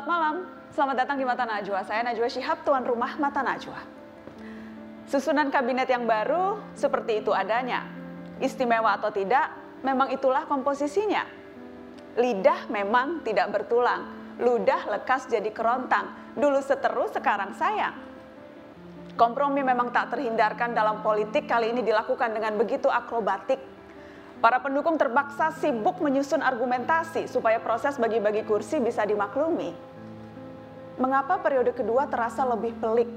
Selamat malam, selamat datang di Mata Najwa. Saya Najwa Shihab, tuan rumah Mata Najwa. Susunan kabinet yang baru seperti itu adanya. Istimewa atau tidak, memang itulah komposisinya. Lidah memang tidak bertulang, ludah lekas jadi kerontang. Dulu seteru, sekarang sayang. Kompromi memang tak terhindarkan dalam politik kali ini dilakukan dengan begitu akrobatik. Para pendukung terpaksa sibuk menyusun argumentasi supaya proses bagi-bagi kursi bisa dimaklumi. Mengapa periode kedua terasa lebih pelik?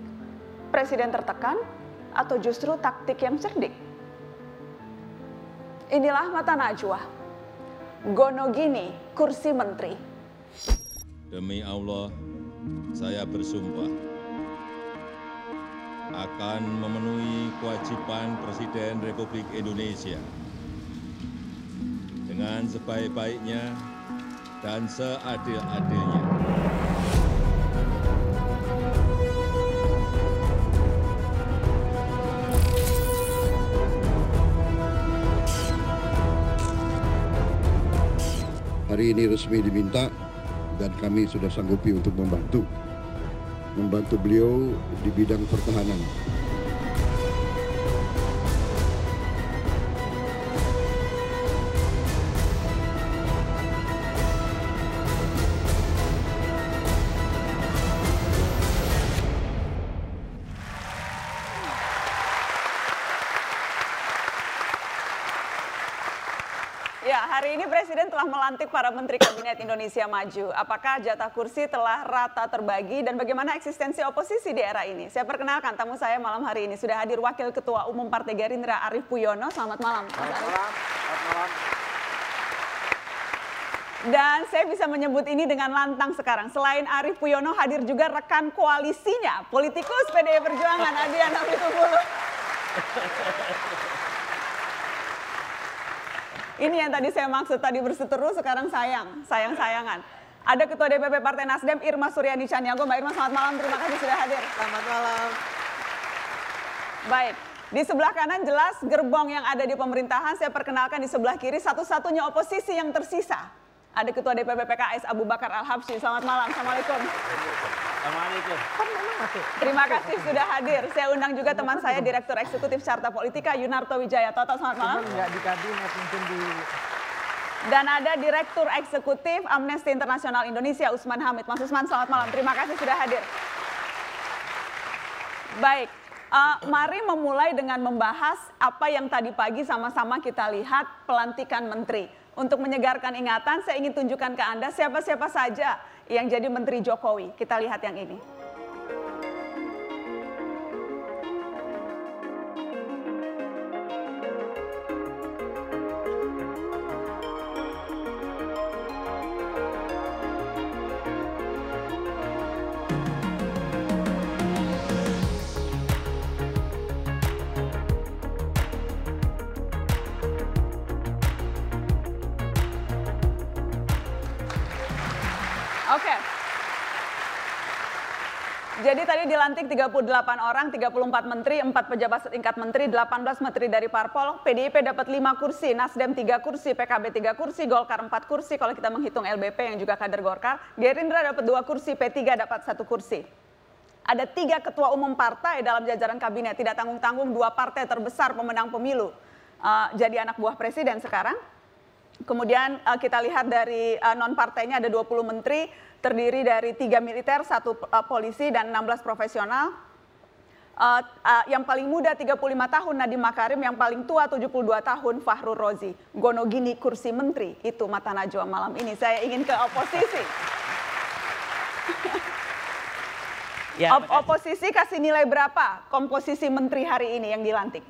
Presiden tertekan atau justru taktik yang cerdik? Inilah mata Najwa. Gonogini, kursi menteri. Demi Allah, saya bersumpah akan memenuhi kewajiban Presiden Republik Indonesia dengan sebaik-baiknya dan seadil-adilnya. Hari ini resmi diminta dan kami sudah sanggupi untuk membantu membantu beliau di bidang pertahanan. Ini Presiden telah melantik para Menteri Kabinet Indonesia Maju. Apakah jatah kursi telah rata terbagi dan bagaimana eksistensi oposisi di era ini? Saya perkenalkan tamu saya malam hari ini. Sudah hadir Wakil Ketua Umum Partai Gerindra Arief Puyono. Selamat malam. Selamat malam. Selamat malam. Dan saya bisa menyebut ini dengan lantang sekarang. Selain Arief Puyono hadir juga rekan koalisinya, politikus PDI Perjuangan Adian Apitupulu. Ini yang tadi saya maksud, tadi berseteru, sekarang sayang, sayang-sayangan. Ada Ketua DPP Partai Nasdem Irma Suryani Caniago. Mbak Irma, selamat malam, terima kasih sudah hadir. Selamat malam. Baik, di sebelah kanan jelas gerbong yang ada di pemerintahan. Saya perkenalkan di sebelah kiri satu-satunya oposisi yang tersisa. Ada Ketua DPP PKS Abu Bakar Al-Habsyi. Selamat malam, Assalamualaikum. Assalamualaikum. Terima kasih sudah hadir. Saya undang juga teman saya Direktur Eksekutif Carta Politika Yunarto Wijaya. Toto, selamat malam. Cuman nggak di kabinet mungkin di Dan ada Direktur Eksekutif Amnesty Internasional Indonesia Usman Hamid. Mas Usman, selamat malam. Terima kasih sudah hadir. Baik, eh, mari memulai dengan membahas apa yang tadi pagi sama-sama kita lihat pelantikan menteri. Untuk menyegarkan ingatan, saya ingin tunjukkan ke Anda siapa-siapa saja yang jadi Menteri Jokowi. Kita lihat yang ini. Dilantik 38 orang, 34 menteri, 4 pejabat setingkat menteri, 18 menteri dari parpol. PDIP dapat 5 kursi, Nasdem 3 kursi, PKB 3 kursi, Golkar 4 kursi kalau kita menghitung LBP yang juga kader Golkar. Gerindra dapat 2 kursi, P3 dapat 1 kursi. Ada tiga ketua umum partai dalam jajaran kabinet, tidak tanggung-tanggung dua partai terbesar pemenang pemilu. eh, jadi anak buah presiden sekarang. Kemudian eh, kita lihat dari eh, non partainya ada 20 menteri, terdiri dari tiga militer, satu eh, polisi dan 16 profesional. Eh, eh, yang paling muda 35 tahun Nadiem Makarim, yang paling tua 72 tahun Fahrul Rozi. Gonogini kursi menteri, itu mata najwa malam ini. Saya ingin ke oposisi. Ya, Op- oposisi kasih nilai berapa komposisi menteri hari ini yang dilantik?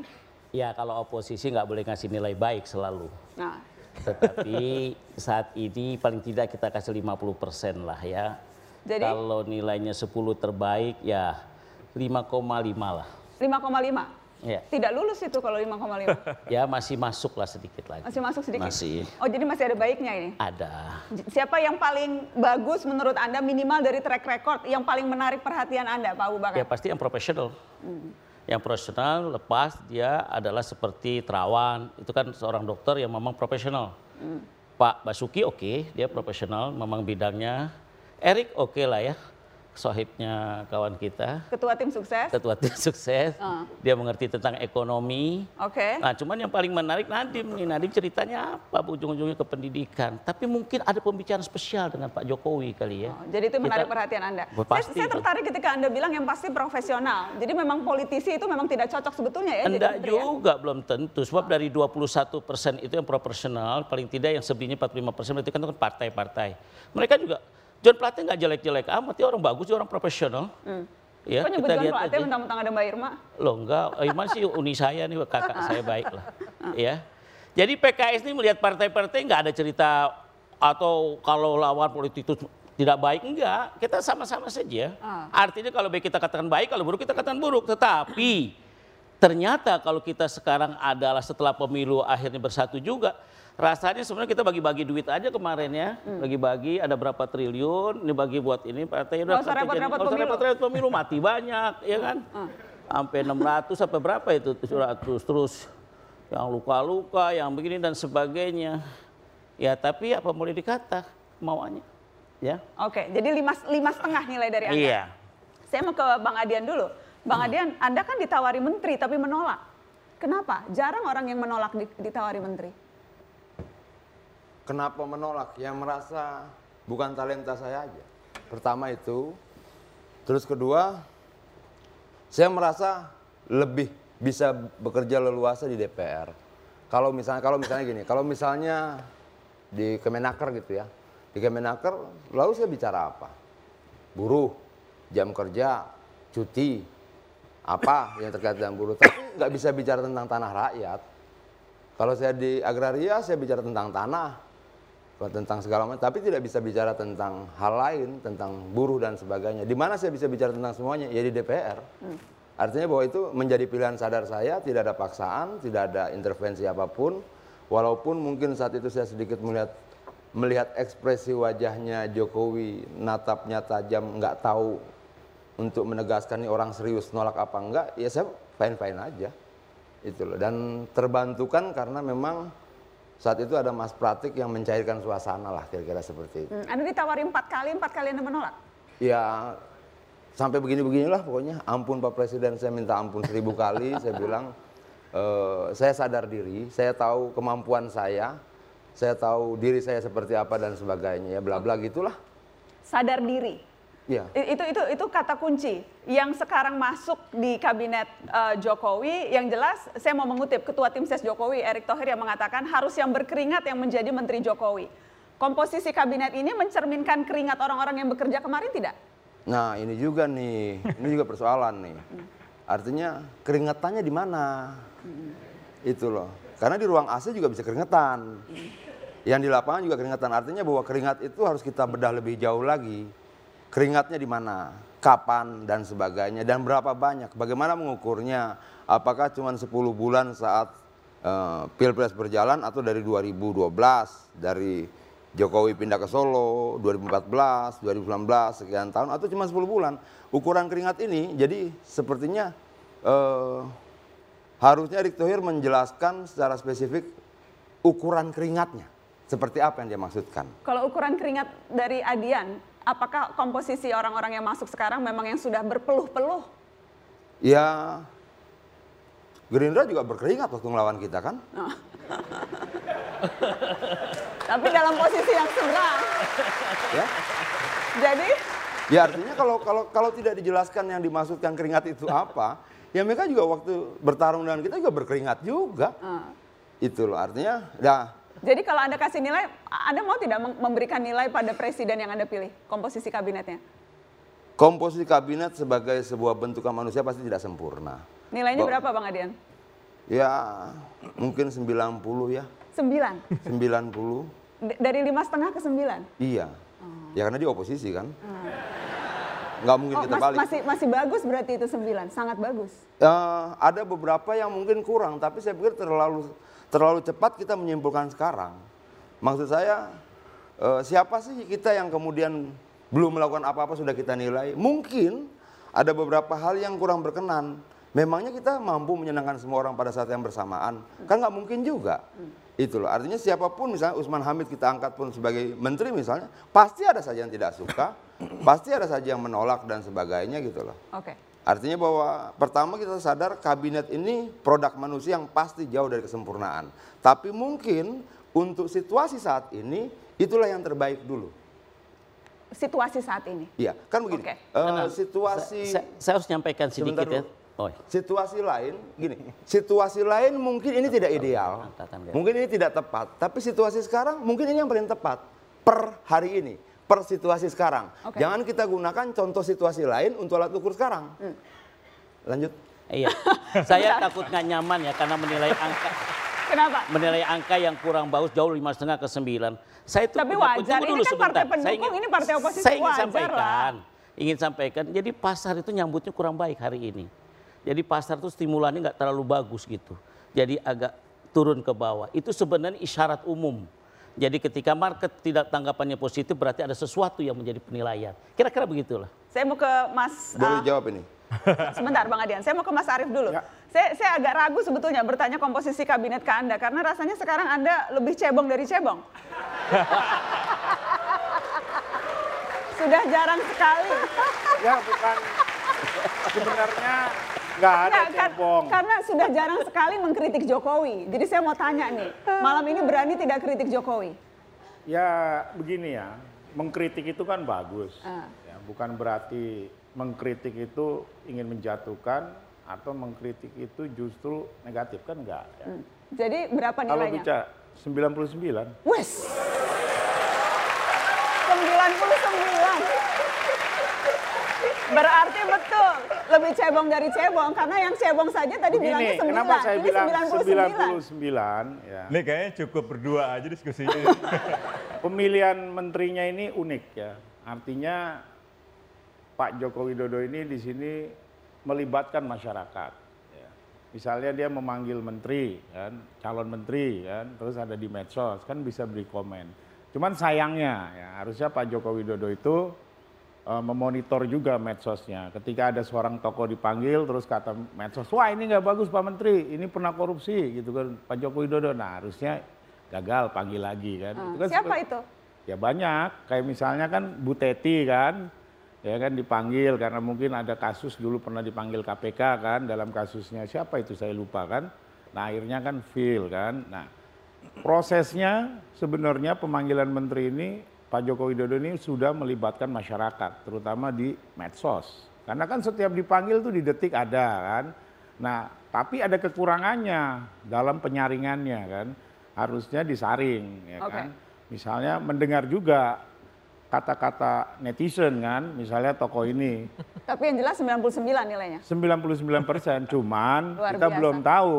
ya kalau oposisi nggak boleh ngasih nilai baik selalu. Nah, Tetapi saat ini paling tidak kita kasih 50 persen lah ya. Jadi? Kalau nilainya 10 terbaik ya 5,5 lah. 5,5. Ya. Tidak lulus itu kalau 5,5. Ya masih masuk lah sedikit lagi. Masih masuk sedikit. Masih. Oh, jadi masih ada baiknya ini. Ada. Siapa yang paling bagus menurut Anda minimal dari track record yang paling menarik perhatian Anda, Pak Abu Bakar? Ya pasti yang profesional. Hmm. Yang profesional lepas dia adalah seperti terawan. Itu kan seorang dokter yang memang profesional. Hmm. Pak Basuki oke, dia profesional, memang bidangnya Erik oke lah ya, sohibnya kawan kita, Ketua tim sukses. ketua tim sukses. Ah. Dia mengerti tentang ekonomi. Oke. Nah, cuman yang paling menarik Nadim nih. Nadim ceritanya apa? Ujung-ujungnya ke pendidikan. Tapi mungkin ada pembicaraan spesial dengan Pak Jokowi kali ya. Oh, jadi itu menarik Kita- perhatian Anda. Saya, saya tertarik ketika Anda bilang yang pasti profesional. Jadi memang politisi itu memang tidak cocok sebetulnya ya Enggak menteri ya? juga, belum tentu. Sebab dari 21 persen itu yang proporsional, paling tidak yang sebelumnya 45 persen berarti kan itu kan partai-partai. Mereka juga, John Plate nggak jelek-jelek amat, dia orang bagus, dia orang profesional. Ya, Kok nyebut kita John lihat Plate mentang-mentang ada Mbak Irma? Loh enggak, Iman sih uni saya nih, kakak saya baik lah. Ya. Jadi PKS ini melihat partai-partai nggak ada cerita atau kalau lawan politik itu tidak baik, enggak. Kita sama-sama saja. Ah. Artinya kalau baik kita katakan baik, kalau buruk kita katakan buruk. Tetapi ternyata kalau kita sekarang adalah setelah pemilu akhirnya bersatu juga, rasanya sebenarnya kita bagi-bagi duit aja kemarin ya, bagi-bagi ada berapa triliun, ini bagi buat ini partai Hmm. Nggak usah repot-repot pemilu. repot-repot pemilu mati banyak, ya kan? Sampai 600 sampai berapa itu 700 terus yang luka-luka, yang begini dan sebagainya. Ya tapi apa boleh dikata mauannya, ya? Oke, jadi lima, lima setengah nilai dari Anda. Iya. Saya mau ke Bang Adian dulu. Bang Adian, Anda kan ditawari menteri tapi menolak. Kenapa? Jarang orang yang menolak di- ditawari menteri. Kenapa menolak? Yang merasa bukan talenta saya aja. Pertama itu. Terus kedua, saya merasa lebih bisa bekerja leluasa di DPR. Kalau misalnya kalau misalnya gini, kalau misalnya di Kemenaker gitu ya. Di Kemenaker lalu saya bicara apa? Buruh, jam kerja, cuti, apa yang terkait dengan buruh. Tapi nggak bisa bicara tentang tanah rakyat. Kalau saya di agraria, saya bicara tentang tanah, tentang segala macam, tapi tidak bisa bicara tentang hal lain, tentang buruh dan sebagainya. Di mana saya bisa bicara tentang semuanya? Ya di DPR. Artinya bahwa itu menjadi pilihan sadar saya, tidak ada paksaan, tidak ada intervensi apa pun. Walaupun mungkin saat itu saya sedikit melihat melihat ekspresi wajahnya Jokowi natapnya tajam, nggak tahu untuk menegaskan ini orang serius nolak apa enggak, ya saya fine fine aja itu loh dan terbantukan karena memang saat itu ada Mas Pratik yang mencairkan suasana lah kira-kira seperti itu. Hmm, Anda ditawari empat kali, empat kali Anda menolak. Ya sampai begini-beginilah pokoknya ampun Pak Presiden saya minta ampun seribu kali saya bilang eh, saya sadar diri saya tahu kemampuan saya saya tahu diri saya seperti apa dan sebagainya ya bla bla gitulah Sadar diri. Ya Itu itu itu kata kunci yang sekarang masuk di kabinet eh, Jokowi. Yang jelas saya mau mengutip Ketua Tim Ses Jokowi Erick Thohir yang mengatakan harus yang berkeringat yang menjadi Menteri Jokowi. Komposisi kabinet ini mencerminkan keringat orang-orang yang bekerja kemarin tidak? Nah ini juga nih, ini juga persoalan nih. Artinya keringetannya di mana? Itu loh. Karena di ruang AC juga bisa keringetan. Yang di lapangan juga keringetan. Artinya bahwa keringat itu harus kita bedah lebih jauh lagi. Keringatnya di mana? Kapan dan sebagainya dan berapa banyak? Bagaimana mengukurnya? Apakah cuma 10 bulan saat eh, Pilpres berjalan atau dari 2012 dari Jokowi pindah ke Solo 2014, 2019 sekian tahun atau cuma 10 bulan. Ukuran keringat ini jadi sepertinya eh, harusnya Erick Thohir menjelaskan secara spesifik ukuran keringatnya. Seperti apa yang dia maksudkan. Kalau ukuran keringat dari Adian, apakah komposisi orang-orang yang masuk sekarang memang yang sudah berpeluh-peluh? Ya Gerindra juga berkeringat waktu ngelawan kita kan. Tapi dalam posisi yang seberang. Ya, Jadi ya artinya kalau kalau kalau tidak dijelaskan yang dimaksudkan keringat itu apa, ya mereka juga waktu bertarung dengan kita juga berkeringat juga. Itu loh artinya, ya Jadi kalau Anda kasih nilai, Anda mau tidak mem- memberikan nilai pada presiden yang Anda pilih, komposisi kabinetnya? komposisi kabinet sebagai sebuah bentukan manusia pasti tidak sempurna. Nilainya Bo- berapa Bang Adian? Ya mungkin 90 ya, Sembilan. 90. D- dari lima setengah ke sembilan. Iya. Ya karena dia oposisi kan. Nggak mungkin Oh, kita mas- balik. masih masih bagus berarti itu sembilan, sangat bagus. Eh, ada beberapa yang mungkin kurang, tapi saya pikir terlalu terlalu cepat kita menyimpulkan sekarang. Maksud saya eh, siapa sih kita yang kemudian belum melakukan apa-apa sudah kita nilai? Mungkin ada beberapa hal yang kurang berkenan. Memangnya kita mampu menyenangkan semua orang pada saat yang bersamaan? Kan nggak mungkin juga. Itu loh. Artinya siapa pun misalnya Usman Hamid kita angkat pun sebagai menteri misalnya, pasti ada saja yang tidak suka. pasti ada saja yang menolak dan sebagainya gitu loh. Oke. Artinya bahwa pertama kita sadar kabinet ini produk manusia yang pasti jauh dari kesempurnaan. Tapi mungkin untuk situasi saat ini itulah yang terbaik dulu. Situasi saat ini. Iya, kan begini. Oke. eh, Nah, situasi Saya, saya harus nyampaikan sedikit ya. Oh, iya. situasi lain gini, situasi lain mungkin ini tidak ideal. Mungkin ini tidak tepat, tapi situasi sekarang mungkin ini yang paling tepat per hari ini, per situasi sekarang. Oke. Jangan kita gunakan contoh situasi lain untuk alat ukur sekarang. Hmm. Lanjut. Iya. saya takut nggak nyaman ya karena menilai angka Kenapa? menilai angka yang kurang bagus jauh lima setengah ke sembilan. Saya itu Tapi wajar, tunggu ini dulu kan partai sebentar. Saya pendukung, ini partai oposisi, Saya ingin wajar sampaikan, ingin sampaikan. Jadi pasar itu nyambutnya kurang baik hari ini. Jadi pasar itu stimulannya nggak terlalu bagus gitu. Jadi agak turun ke bawah. Itu sebenarnya isyarat umum. Jadi ketika market tidak tanggapannya positif berarti ada sesuatu yang menjadi penilaian. Kira-kira begitulah. Saya mau ke Mas Boleh ah, jawab ini. Sebentar Bang Adian, saya mau ke Mas Arief dulu. Ya. Saya, saya agak ragu sebetulnya bertanya komposisi kabinet ke Anda karena rasanya sekarang Anda lebih cebong dari cebong. Sudah jarang sekali. Ya bukan sebenarnya nggak ada Nggak, cebong. karena sudah jarang sekali mengkritik Jokowi. Jadi saya mau tanya nih, malam ini berani tidak kritik Jokowi? Ya begini ya, mengkritik itu kan bagus. Ah. Ya, bukan berarti mengkritik itu ingin menjatuhkan atau mengkritik itu justru negatif kan enggak. Ya. Hmm. Jadi berapa Kalau nilainya? bicara 99, Wes. 99. Berarti betul, lebih cebong dari cebong karena yang cebong saja tadi bilangnya begini, 9. kenapa saya ini bilang 99. 99 ya. Ini kayaknya cukup berdua aja diskusinya. Pemilihan menterinya ini unik ya. Artinya Pak Joko Widodo ini di sini melibatkan masyarakat. ya. Misalnya dia memanggil menteri, kan, calon menteri, kan, terus ada di medsos, kan bisa beri komen. Cuman sayangnya, ya, harusnya Pak Joko Widodo itu memonitor juga medsosnya. Ketika ada seorang tokoh dipanggil, terus kata medsos, wah ini nggak bagus Pak Menteri, ini pernah korupsi, gitu kan, Pak Joko Widodo. Nah harusnya gagal panggil lagi kan. Ah, Itu kan Siapa itu? Ya banyak, kayak misalnya kan Bu Teti kan, ya kan dipanggil karena mungkin ada kasus dulu pernah dipanggil KPK kan dalam kasusnya siapa itu saya lupa kan. Nah akhirnya kan feel kan. Nah prosesnya sebenarnya pemanggilan menteri ini Pak Joko Widodo ini sudah melibatkan masyarakat, terutama di medsos. Karena kan setiap dipanggil tuh di detik ada kan. Nah tapi ada kekurangannya dalam penyaringannya kan. Harusnya disaring ya Oke. kan. Misalnya mendengar juga kata-kata netizen kan, misalnya tokoh ini Tapi yang jelas 99 nilainya. 99 persen, cuman Luar kita biasa. belum tahu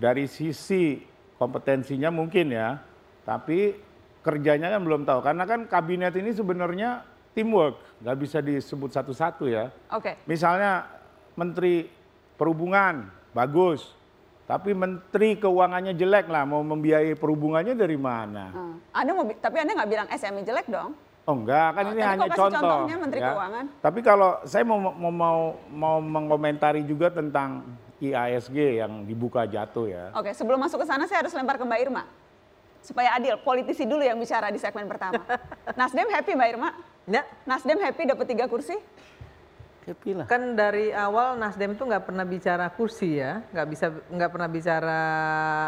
dari sisi kompetensinya mungkin ya, tapi kerjanya kan belum tahu karena kan kabinet ini sebenarnya teamwork, nggak bisa disebut satu-satu ya. Oke. Misalnya Menteri Perhubungan bagus, tapi Menteri Keuangannya jelek lah, mau membiayai perhubungannya dari mana? Ah. Anda mau, tapi Anda nggak bilang SMI jelek dong? Oh enggak, kan Oh, ini hanya contoh. contohnya Menteri Keuangan? Tapi kalau saya mau mau mau, mau mengomentari juga tentang IASG yang dibuka jatuh ya. Oke, sebelum masuk ke sana saya harus lempar ke Mbak Irma. Supaya adil, politisi dulu yang bicara di segmen pertama. Nasdem happy Mbak Irma? Ya, Nasdem happy dapat tiga kursi? Happy lah. kan dari awal Nasdem tuh nggak pernah bicara kursi ya, nggak bisa nggak pernah bicara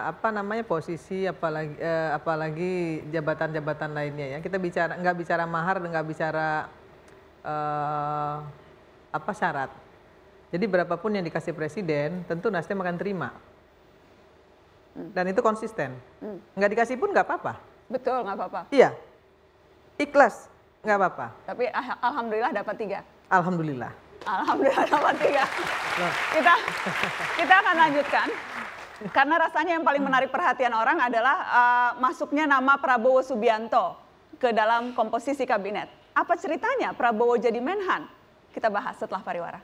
apa namanya posisi, apalagi eh, apalagi jabatan-jabatan lainnya ya. Kita bicara nggak bicara mahar dan nggak bicara eh, apa syarat. Jadi berapapun yang dikasih presiden, tentu Nasdem akan terima. Dan itu konsisten. Nggak dikasih pun nggak apa-apa. Betul, nggak apa-apa. Iya, ikhlas nggak apa-apa. Tapi ah- alhamdulillah dapat tiga. Alhamdulillah. Alhamdulillah dapat tiga. Kita kita akan lanjutkan. Karena rasanya yang paling menarik perhatian orang adalah eh, masuknya nama Prabowo Subianto ke dalam komposisi kabinet. Apa ceritanya Prabowo jadi Menhan? Kita bahas setelah pariwara.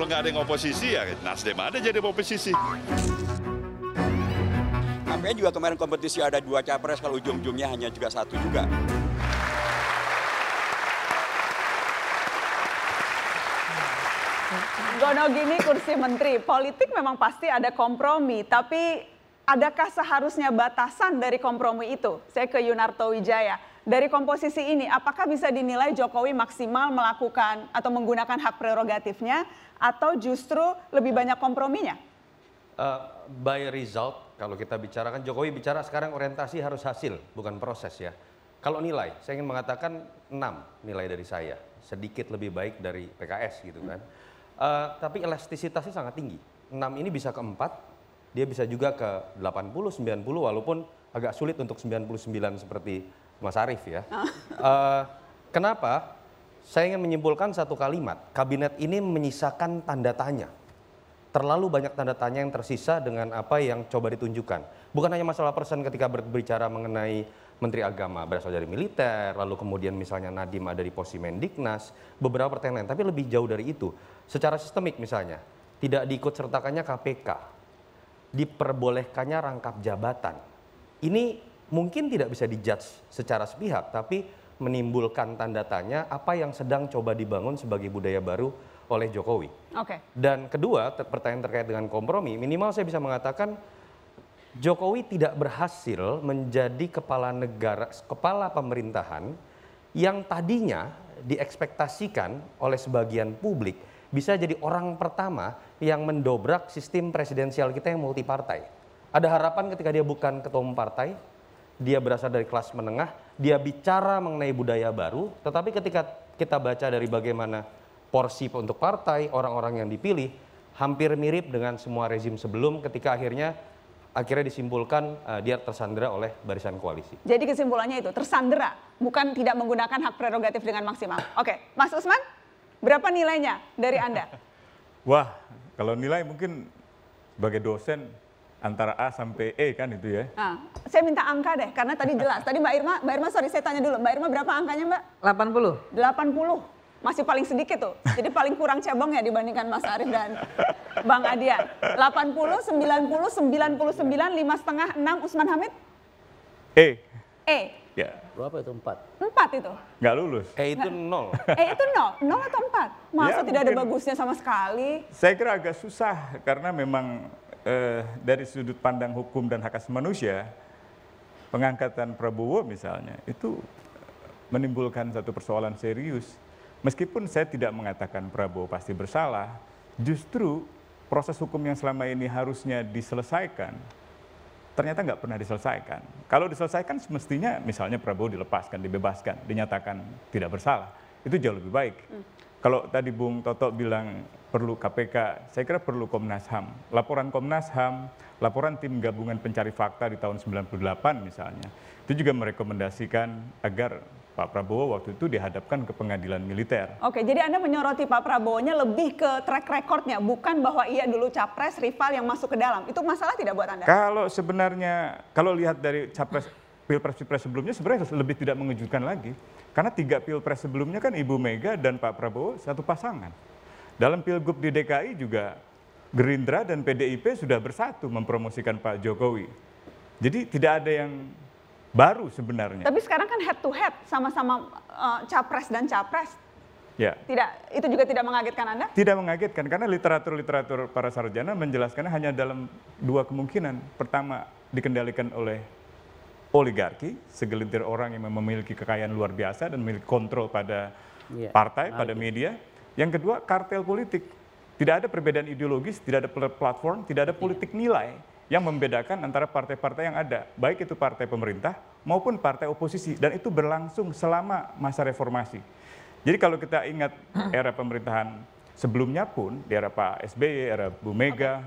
Kalau nggak ada yang oposisi ya Nasdem ada jadi oposisi. KPN juga kemarin kompetisi ada dua capres kalau ujung-ujungnya hanya juga satu juga. Gono gini kursi menteri, politik memang pasti ada kompromi, tapi adakah seharusnya batasan dari kompromi itu? Saya ke Yunarto Wijaya. Dari komposisi ini, apakah bisa dinilai Jokowi maksimal melakukan atau menggunakan hak prerogatifnya, atau justru lebih banyak komprominya? Uh, by result, kalau kita bicarakan Jokowi bicara sekarang orientasi harus hasil, bukan proses ya. Kalau nilai, saya ingin mengatakan 6 nilai dari saya, sedikit lebih baik dari PKS gitu kan. Uh, tapi elastisitasnya sangat tinggi. 6 ini bisa ke 4, dia bisa juga ke 80, 90 walaupun agak sulit untuk 99 seperti Mas Arief ya. Uh, kenapa? Saya ingin menyimpulkan satu kalimat, kabinet ini menyisakan tanda tanya. Terlalu banyak tanda tanya yang tersisa dengan apa yang coba ditunjukkan. Bukan hanya masalah persen ketika berbicara mengenai Menteri Agama berasal dari militer, lalu kemudian misalnya Nadim ada di posisi Mendiknas, beberapa pertanyaan lain, tapi lebih jauh dari itu. Secara sistemik misalnya, tidak diikut sertakannya KPK, diperbolehkannya rangkap jabatan. Ini mungkin tidak bisa dijudge secara sepihak, tapi menimbulkan tanda tanya apa yang sedang coba dibangun sebagai budaya baru oleh Jokowi. Oke. Okay. Dan kedua, pertanyaan terkait dengan kompromi, minimal saya bisa mengatakan Jokowi tidak berhasil menjadi kepala negara, kepala pemerintahan yang tadinya diekspektasikan oleh sebagian publik bisa jadi orang pertama yang mendobrak sistem presidensial kita yang multi partai. Ada harapan ketika dia bukan ketua umum partai, dia berasal dari kelas menengah, dia bicara mengenai budaya baru, tetapi ketika kita baca dari bagaimana porsi untuk partai, orang-orang yang dipilih, hampir mirip dengan semua rezim sebelum ketika akhirnya akhirnya disimpulkan uh, dia tersandera oleh barisan koalisi. Jadi kesimpulannya itu tersandera, bukan tidak menggunakan hak prerogatif dengan maksimal. Oke, Mas Usman, berapa nilainya dari Anda? Wah, kalau nilai mungkin sebagai dosen antara A sampai E kan itu ya. Nah, saya minta angka deh, karena tadi jelas. Tadi Mbak Irma, Mbak Irma sorry saya tanya dulu, Mbak Irma berapa angkanya Mbak? 80. 80 masih paling sedikit tuh. Jadi paling kurang cabang ya dibandingkan Mas Arief dan Bang Adian. 80, 90, 99, 5 setengah, 6 Usman Hamid? E. E. Ya. Berapa itu? 4? 4 itu? Nggak lulus. E itu 0. E itu 0? 0 atau 4? Masa ya, tidak ada bagusnya sama sekali? Saya kira agak susah karena memang eh, dari sudut pandang hukum dan hak asasi manusia, pengangkatan Prabowo misalnya, itu menimbulkan satu persoalan serius Meskipun saya tidak mengatakan Prabowo pasti bersalah, justru proses hukum yang selama ini harusnya diselesaikan, ternyata nggak pernah diselesaikan. Kalau diselesaikan semestinya misalnya Prabowo dilepaskan, dibebaskan, dinyatakan tidak bersalah. Itu jauh lebih baik. Hmm. Kalau tadi Bung Toto bilang perlu KPK, saya kira perlu Komnas HAM. Laporan Komnas HAM, laporan tim gabungan pencari fakta di tahun 98 misalnya, itu juga merekomendasikan agar Pak Prabowo waktu itu dihadapkan ke pengadilan militer. Oke, jadi Anda menyoroti Pak Prabowo-nya lebih ke track recordnya, bukan bahwa ia dulu capres rival yang masuk ke dalam. Itu masalah tidak buat Anda? Kalau sebenarnya, kalau lihat dari capres pilpres-pilpres sebelumnya sebenarnya lebih tidak mengejutkan lagi. Karena tiga pilpres sebelumnya kan Ibu Mega dan Pak Prabowo satu pasangan. Dalam pilgub di DKI juga Gerindra dan PDIP sudah bersatu mempromosikan Pak Jokowi. Jadi tidak ada yang baru sebenarnya. Tapi sekarang kan head to head sama-sama uh, capres dan capres. Ya. Tidak, itu juga tidak mengagetkan Anda? Tidak mengagetkan karena literatur-literatur para sarjana menjelaskannya hanya dalam dua kemungkinan. Pertama, dikendalikan oleh oligarki, segelintir orang yang memiliki kekayaan luar biasa dan memiliki kontrol pada ya. partai, pada media. Yang kedua, kartel politik. Tidak ada perbedaan ideologis, tidak ada platform, tidak ada politik nilai yang membedakan antara partai-partai yang ada, baik itu partai pemerintah maupun partai oposisi, dan itu berlangsung selama masa reformasi. Jadi kalau kita ingat era pemerintahan sebelumnya pun, di era Pak SBY, era Bu Mega,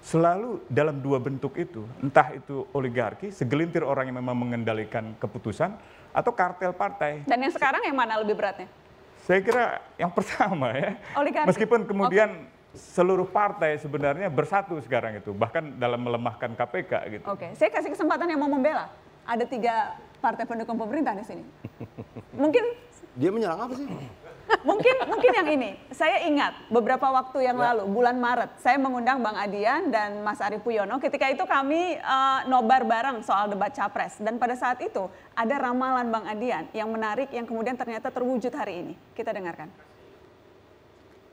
selalu dalam dua bentuk itu, entah itu oligarki, segelintir orang yang memang mengendalikan keputusan, atau kartel partai. Dan yang sekarang yang mana lebih beratnya? Saya kira yang pertama ya. Oligarki. Meskipun kemudian okay seluruh partai sebenarnya bersatu sekarang itu, bahkan dalam melemahkan KPK gitu. Oke, saya kasih kesempatan yang mau membela. Ada tiga partai pendukung pemerintah di sini. Mungkin dia menyerang apa sih? Mungkin mungkin yang ini, saya ingat beberapa waktu yang lalu, bulan Maret, saya mengundang Bang Adian dan Mas Ari Puyono. Ketika itu kami eh, nobar bareng soal debat capres. Dan pada saat itu ada ramalan Bang Adian yang menarik yang kemudian ternyata terwujud hari ini. Kita dengarkan.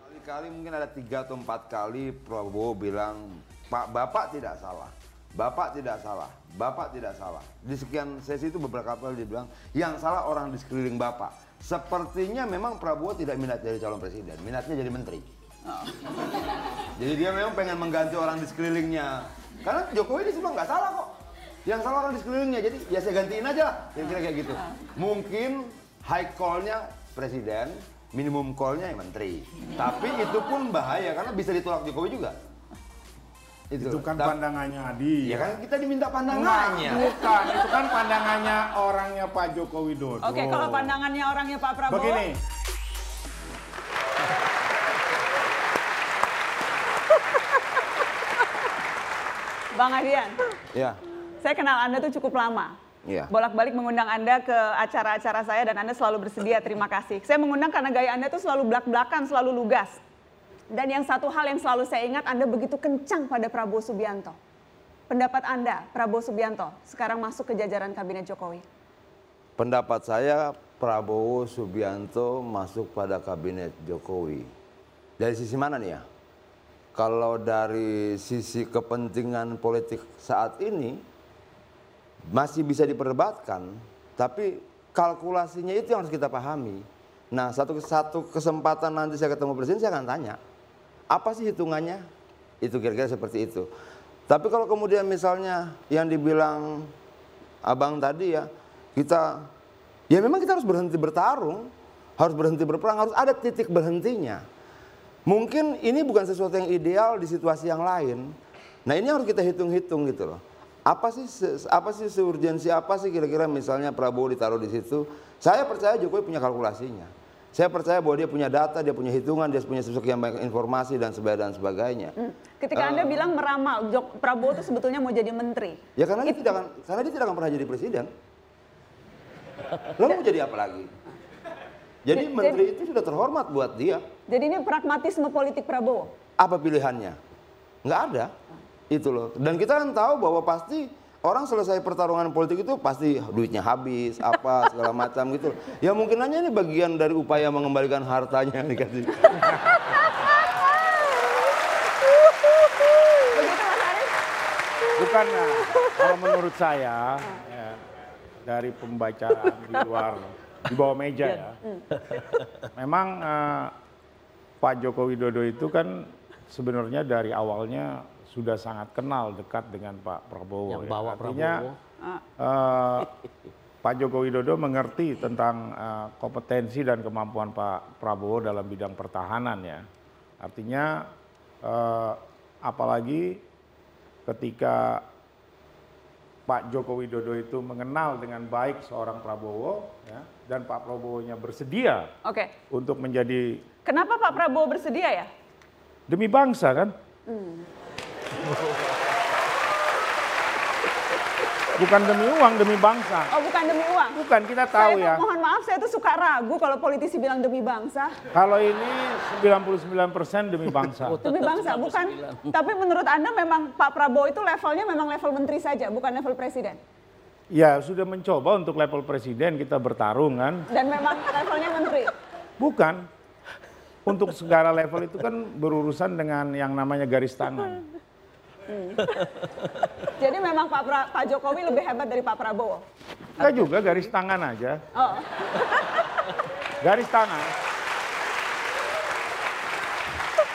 Kali-kali mungkin ada tiga atau empat kali Prabowo bilang, Pak Bapak tidak salah. Bapak tidak salah, Bapak tidak salah. Di sekian sesi itu beberapa kali dia bilang, yang salah orang di sekeliling Bapak. Sepertinya memang Prabowo tidak minat jadi calon presiden, minatnya jadi menteri. Jadi dia memang pengen mengganti orang di sekelilingnya. Karena Jokowi di semua nggak salah kok. Yang salah orang di sekelilingnya, jadi ya saya gantiin aja lah. Kira-kira kayak gitu. Mungkin high call-nya presiden, minimum call-nya yang menteri. Tapi itu pun bahaya karena bisa ditolak Jokowi juga. Itu kan Ta- pandangannya Adi. Ya kan kita diminta pandangannya. bukan. Itu kan pandangannya orangnya Pak Joko Widodo. Oke, kalau pandangannya orangnya Pak Prabowo. Begini, Bang Adian, Ya, saya kenal Anda tuh cukup lama. Iya. Bolak-balik mengundang Anda ke acara-acara saya dan Anda selalu bersedia, terima kasih. Saya mengundang karena gaya Anda tuh selalu belak-belakan, selalu lugas. Dan yang satu hal yang selalu saya ingat, Anda begitu kencang pada Prabowo Subianto. Pendapat Anda, Prabowo Subianto, sekarang masuk ke jajaran Kabinet Jokowi. pendapat saya Prabowo Subianto masuk pada kabinet Jokowi. Dari sisi mana nih ya? Kalau dari sisi kepentingan politik saat ini masih bisa diperdebatkan, tapi kalkulasinya itu yang harus kita pahami. Nah, satu satu kesempatan nanti saya ketemu presiden saya akan tanya, apa sih hitungannya? Itu kira-kira seperti itu. Tapi kalau kemudian misalnya yang dibilang abang tadi ya, kita ya memang kita harus berhenti bertarung, harus berhenti berperang, harus ada titik berhentinya. Mungkin ini bukan sesuatu yang ideal di situasi yang lain. Nah ini harus kita hitung-hitung gitu loh. Apa sih apa sih seurgensi apa sih kira-kira misalnya Prabowo ditaruh di situ? Saya percaya Jokowi punya kalkulasinya. Saya percaya bahwa dia punya data, dia punya hitungan, dia punya sekian banyak informasi dan sebagainya dan sebagainya. Hmm. Ketika Anda bilang meramal, Jok- Prabowo itu sebetulnya mau jadi menteri. Ya karena dia tidak akan karena dia tidak akan pernah jadi presiden. Lalu mau jadi apa lagi? Jadi Jadi- menteri itu sudah terhormat buat dia. Jadi ini pragmatisme politik Prabowo. Apa pilihannya? Nggak ada. Itu loh. Dan kita kan tahu bahwa pasti orang selesai pertarungan politik itu pasti duitnya habis, apa segala macam gitu. Ya mungkin aja ini bagian dari upaya mengembalikan hartanya yang dikasih. Bukan kalau menurut saya ya, dari pembacaan di luar di bawah meja ya. Memang eh, Pak Joko Widodo itu kan sebenarnya dari awalnya sudah sangat kenal dekat dengan Pak Prabowo. Yang ya. bawa Artinya Prabowo. eh, Pak Joko Widodo mengerti tentang eh, kompetensi dan kemampuan Pak Prabowo dalam bidang pertahanan ya. Artinya eh, apalagi ketika Pak Joko Widodo itu mengenal dengan baik seorang Prabowo ya, dan Pak Prabowo-nya bersedia Oke. untuk menjadi Kenapa Pak Prabowo bersedia ya? demi bangsa kan? Bukan demi uang, demi bangsa. Oh bukan demi uang? Bukan, kita tahu saya ya. mohon maaf, saya tuh suka ragu kalau politisi bilang demi bangsa. Kalau ini 99% demi bangsa. Demi bangsa, bukan? Tapi menurut Anda memang Pak Prabowo itu levelnya memang level menteri saja, bukan level presiden? Ya sudah mencoba untuk level presiden kita bertarung kan. Dan memang levelnya menteri? Bukan. Untuk segala level itu kan berurusan dengan yang namanya garis tangan. Jadi memang Pak, pra- Pak Jokowi lebih hebat dari Pak Prabowo? Enggak juga garis tangan aja. Oh. Garis tangan.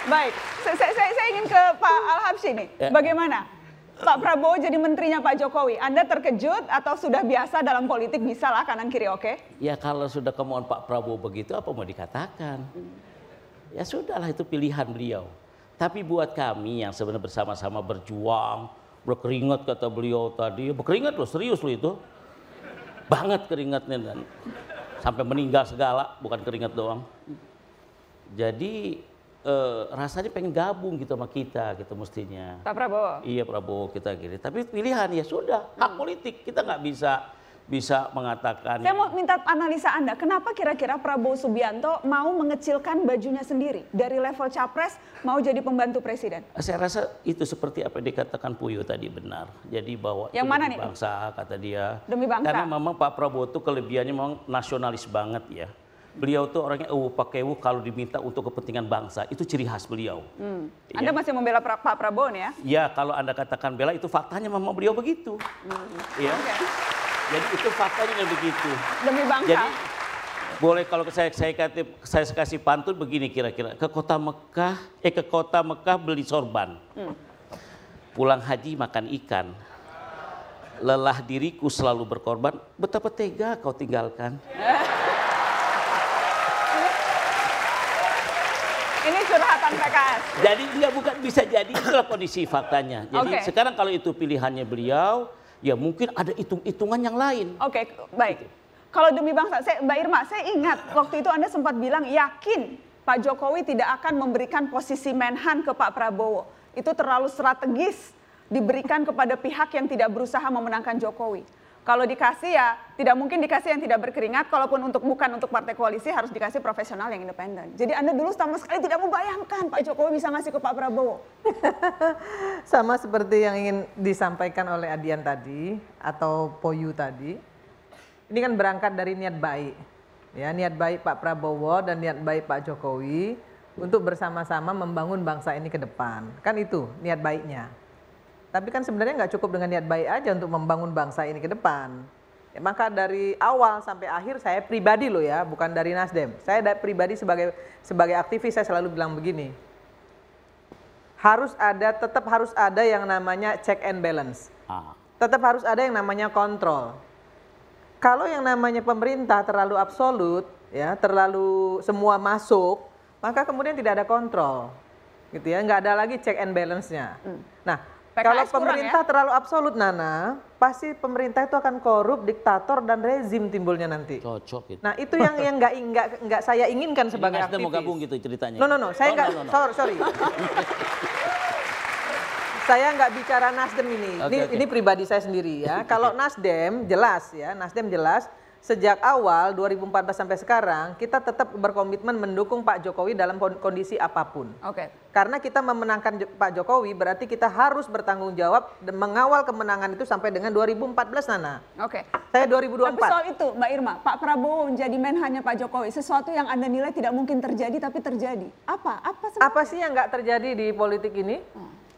Baik, saya, saya, saya- ingin ke Pak Al-Habsyi nih. Ya. Bagaimana? Pak Prabowo jadi menterinya Pak Jokowi. Anda terkejut atau sudah biasa dalam politik bisa lah kanan kiri oke? Ya kalau sudah kemauan Pak Prabowo begitu apa mau dikatakan? Ya sudahlah itu pilihan beliau. Tapi buat kami yang sebenarnya bersama-sama berjuang, berkeringat kata beliau tadi, berkeringat loh serius loh itu. Banget keringatnya dan sampai meninggal segala, bukan keringat doang. Jadi eh, rasanya pengen gabung gitu sama kita gitu mestinya. Pak Prabowo. Iya Prabowo kita gini. Tapi pilihan ya sudah hak politik kita nggak bisa bisa mengatakan Saya mau minta analisa Anda, kenapa kira-kira Prabowo Subianto mau mengecilkan bajunya sendiri dari level capres mau jadi pembantu presiden? Saya rasa itu seperti apa yang dikatakan Puyo tadi benar. Jadi bahwa Yang mana demi nih? bangsa kata dia. Demi bangsa. Karena memang Pak Prabowo itu kelebihannya memang nasionalis banget ya. Beliau tuh orangnya uh pakai uh kalau diminta untuk kepentingan bangsa itu ciri khas beliau. Hmm. Iya. Anda masih membela pra- Pak Prabowo nih ya? Ya kalau anda katakan bela itu faktanya memang beliau begitu. Ya. Jadi itu faktanya begitu. Demi bangsa. Jadi boleh kalau saya saya kasih, saya kasih pantun begini kira-kira ke kota Mekah eh ke kota Mekah beli sorban Hmm. pulang haji makan ikan lelah diriku selalu berkorban betapa tega kau tinggalkan Ini curhatan PKS. jadi enggak bukan bisa jadi itulah kondisi faktanya jadi Oke. sekarang kalau itu pilihannya beliau ya mungkin ada hitung-hitungan yang lain Oke, baik. Kalau demi bangsa, saya, Mbak Irma, saya ingat waktu itu Anda sempat bilang yakin Pak Jokowi tidak akan memberikan posisi Menhan ke Pak Prabowo. Itu terlalu strategis diberikan kepada pihak yang tidak berusaha memenangkan Jokowi. Kalau dikasih ya tidak mungkin dikasih yang tidak berkeringat, kalaupun untuk bukan untuk partai koalisi harus dikasih profesional yang independen. Jadi Anda dulu sama sekali tidak membayangkan Pak Jokowi bisa ngasih ke Pak Prabowo. Sama seperti yang ingin disampaikan oleh Adian tadi atau Poyu tadi. Ini kan berangkat dari niat baik. Ya, niat baik Pak Prabowo dan niat baik Pak Jokowi untuk bersama-sama membangun bangsa ini ke depan. Kan itu niat baiknya. Tapi kan sebenarnya nggak cukup dengan niat baik aja untuk membangun bangsa ini ke depan. Ya, maka dari awal sampai akhir saya pribadi loh ya, bukan dari Nasdem. Saya da- pribadi sebagai sebagai aktivis saya selalu bilang begini. Harus ada tetap harus ada yang namanya check and balance. Ah. Tetap harus ada yang namanya kontrol. Kalau yang namanya pemerintah terlalu absolut, ya terlalu semua masuk, maka kemudian tidak ada kontrol, gitu ya, nggak ada lagi check and balance-nya. Nah, PKS kalau kurang pemerintah ya? terlalu absolut, Nana, pasti pemerintah itu akan korup, diktator dan rezim timbulnya nanti. cocok gitu Nah, itu yang yang nggak nggak nggak saya inginkan Jadi sebagai Nasdem mau aktivis. gabung gitu ceritanya No, no, no, saya Oh, nggak, no, no, no. sorry, sorry. saya nggak bicara Nasdem ini. Oke, ini, oke. ini pribadi saya sendiri ya. Kalau Nasdem jelas ya, Nasdem jelas sejak awal 2014 sampai sekarang kita tetap berkomitmen mendukung Pak Jokowi dalam kon- kondisi apa pun. Oke. Karena kita memenangkan Pak Jokowi berarti kita harus bertanggung jawab dan mengawal kemenangan itu sampai dengan 2014 Nana. Oke. Saya Tapi 2024. soal itu, Mbak Irma, Pak Prabowo menjadi menhannya Pak Jokowi, sesuatu yang Anda nilai tidak mungkin terjadi tapi terjadi. Apa? Apa sebenarnya? Apa sih yang nggak terjadi di politik ini?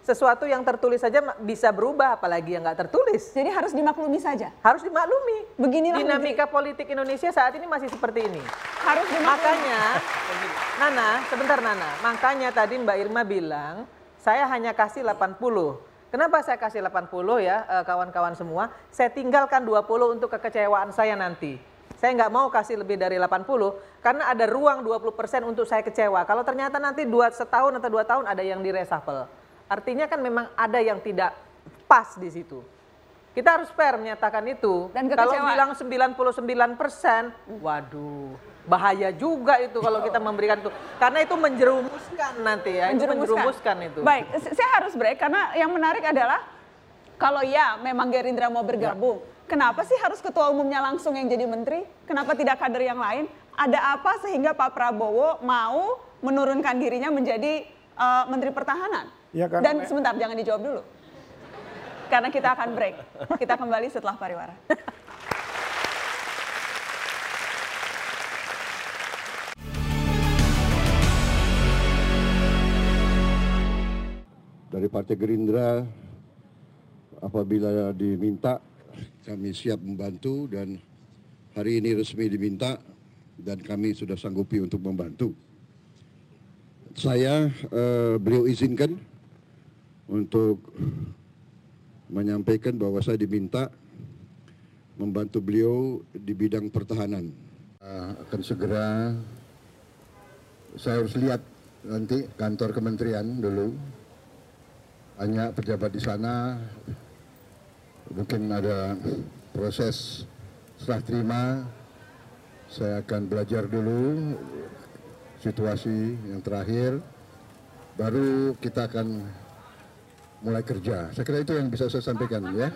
Sesuatu yang tertulis saja bisa berubah, apalagi yang nggak tertulis. Jadi harus dimaklumi saja. Harus dimaklumi. Beginilah Dinamika politik Indonesia saat ini masih seperti ini. Harus dimaklumi. Makanya, Nana, sebentar Nana. Makanya tadi Mbak Irma bilang, saya hanya kasih 80. Kenapa saya kasih 80 ya eh, kawan-kawan semua? Saya tinggalkan 20 untuk kekecewaan saya nanti. Saya nggak mau kasih lebih dari 80 karena ada ruang 20% untuk saya kecewa. Kalau ternyata nanti dua setahun atau dua tahun ada yang di reshuffle. Artinya kan memang ada yang tidak pas di situ. Kita harus fair menyatakan itu. Dan kalau bilang 99 persen, waduh, bahaya juga itu kalau kita memberikan itu. Karena itu menjerumuskan nanti ya, itu menjerumuskan itu. Baik, saya harus break karena yang menarik adalah kalau ya memang Gerindra mau bergabung, kenapa sih harus ketua umumnya langsung yang jadi menteri? Kenapa tidak kader yang lain? Ada apa sehingga Pak Prabowo mau menurunkan dirinya menjadi eh, menteri pertahanan? Ya, karena Dan me- sebentar jangan dijawab dulu. Karena kita akan break. Kita kembali setelah pariwara. dari Partai Gerindra apabila diminta kami siap membantu dan hari ini resmi diminta dan kami sudah sanggupi untuk membantu. Saya eh, beliau izinkan untuk menyampaikan bahwa saya diminta membantu beliau di bidang pertahanan. Akan segera saya harus lihat nanti kantor kementerian dulu. Banyak pejabat di sana. Mungkin ada proses serah terima. Saya akan belajar dulu situasi yang terakhir. Baru kita akan mulai kerja saya kira itu yang bisa saya sampaikan ya ya.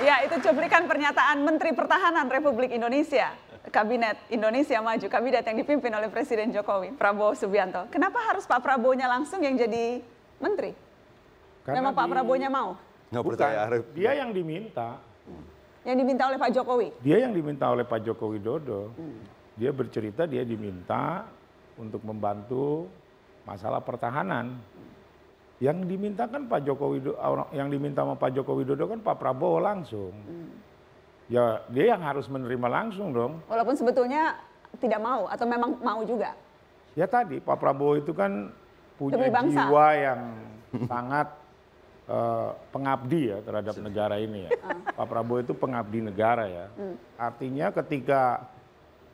Ya, itu cuplikan pernyataan Menteri Pertahanan Republik Indonesia. Kabinet Indonesia Maju, kabinet yang dipimpin oleh Presiden Jokowi, Prabowo Subianto. Kenapa harus Pak Prabowo-nya langsung yang jadi menteri? Karena Memang Pak di- Prabowo-nya mau? Nggak Bukan, percaya Arif. dia yang diminta. Yang diminta oleh Pak Jokowi? Dia yang diminta oleh Pak Joko Widodo. Dia bercerita dia diminta untuk membantu masalah pertahanan. Yang diminta kan Pak Joko Widodo, yang diminta sama Pak Joko Widodo kan Pak Prabowo langsung. Ya dia yang harus menerima langsung dong. Walaupun sebetulnya tidak mau atau memang mau juga. Ya tadi Pak Prabowo itu kan punya jiwa yang sangat eh, pengabdi ya terhadap negara ini ya. Pak Prabowo itu pengabdi negara ya. Hmm. Artinya ketika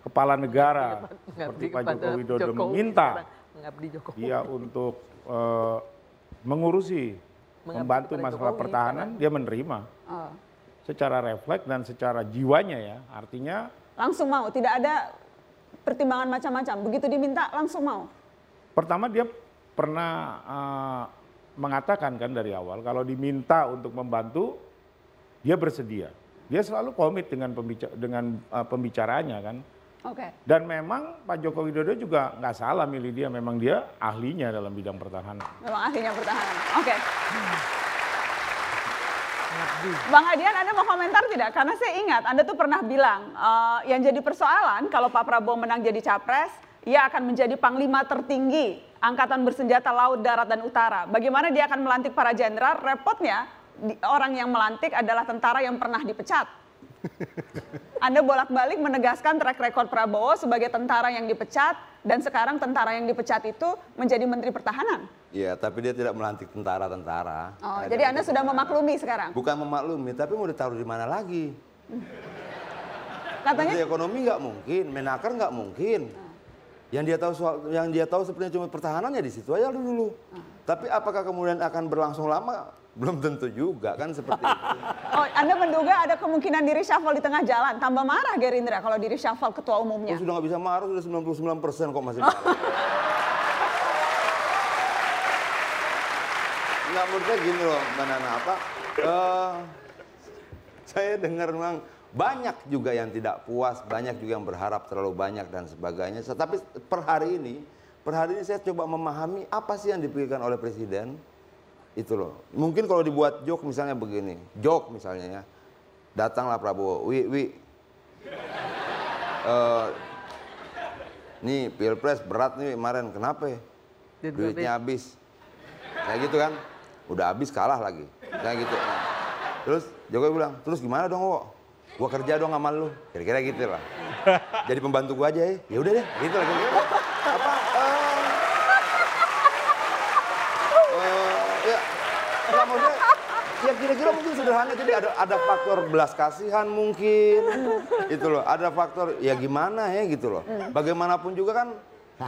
kepala negara seperti Pak kepada Joko Widodo Jokowi, meminta Jokowi. dia untuk eh, mengurusi, Mengabdi membantu masalah Jokowi pertahanan, dia menerima Oh. secara refleks dan secara jiwanya ya. Artinya Langsung mau, tidak ada pertimbangan macam-macam. Begitu diminta langsung mau. Pertama dia pernah eh, mengatakan kan dari awal kalau diminta untuk membantu dia bersedia. Dia selalu komit dengan pembica dengan eh, pembicaraannya kan. Oke. Dan memang Pak Joko Widodo juga nggak salah milih dia, memang dia ahlinya dalam bidang pertahanan. Memang ahlinya pertahanan. Oke. Bang Adian, Anda mau komentar tidak? Karena saya ingat Anda tuh pernah bilang eh, yang jadi persoalan kalau Pak Prabowo menang jadi capres, ia akan menjadi panglima tertinggi angkatan bersenjata laut, darat dan utara. Bagaimana dia akan melantik para jenderal? Repotnya di- orang yang melantik adalah tentara yang pernah dipecat. Anda bolak-balik menegaskan track record Prabowo sebagai tentara yang dipecat dan sekarang tentara yang dipecat itu menjadi menteri pertahanan. Iya, tapi dia tidak melantik tentara-tentara. Oh, Karena jadi Anda sudah tentara. memaklumi sekarang. Bukan memaklumi, tapi mau ditaruh di mana lagi? Katanya Menteri ekonomi nggak mungkin, menaker nggak mungkin. Yang dia tahu soal, yang dia tahu sebenarnya cuma pertahanan ya di situ aja dulu. Tapi apakah kemudian akan berlangsung lama? Belum tentu juga kan seperti itu. Oh, Anda menduga ada kemungkinan diri reshuffle di tengah jalan. Tambah marah Gerindra kalau diri reshuffle ketua Oh, umumnya. sudah nggak bisa marah, sudah 99 persen kok masih marah. Nggak menurut saya gini loh, Mbak Nana, apa? eh, saya dengar memang banyak juga yang tidak puas, banyak juga yang berharap terlalu banyak dan sebagainya. Tapi per hari ini, per hari ini saya coba memahami apa sih yang dipikirkan oleh Presiden. Itu loh. Mungkin kalau dibuat joke misalnya begini, joke misalnya ya, datanglah Prabowo, wi, wi, eh, nih pilpres berat nih kemarin, kenapa ya? Duit Duitnya habis. Kayak gitu kan, udah habis kalah lagi. Kayak gitu. Nah, terus Jokowi bilang, terus gimana dong Wo? Gua kerja dong sama lu. Kira-kira gitu lah. Jadi pembantu gua aja ya. Ya udah deh, gitu lah. eh, eh, ya, nggak maksudnya, ya kira-kira mungkin sederhana jadi ada ada faktor belas kasihan mungkin itu loh ada faktor ya gimana ya gitu loh bagaimanapun juga kan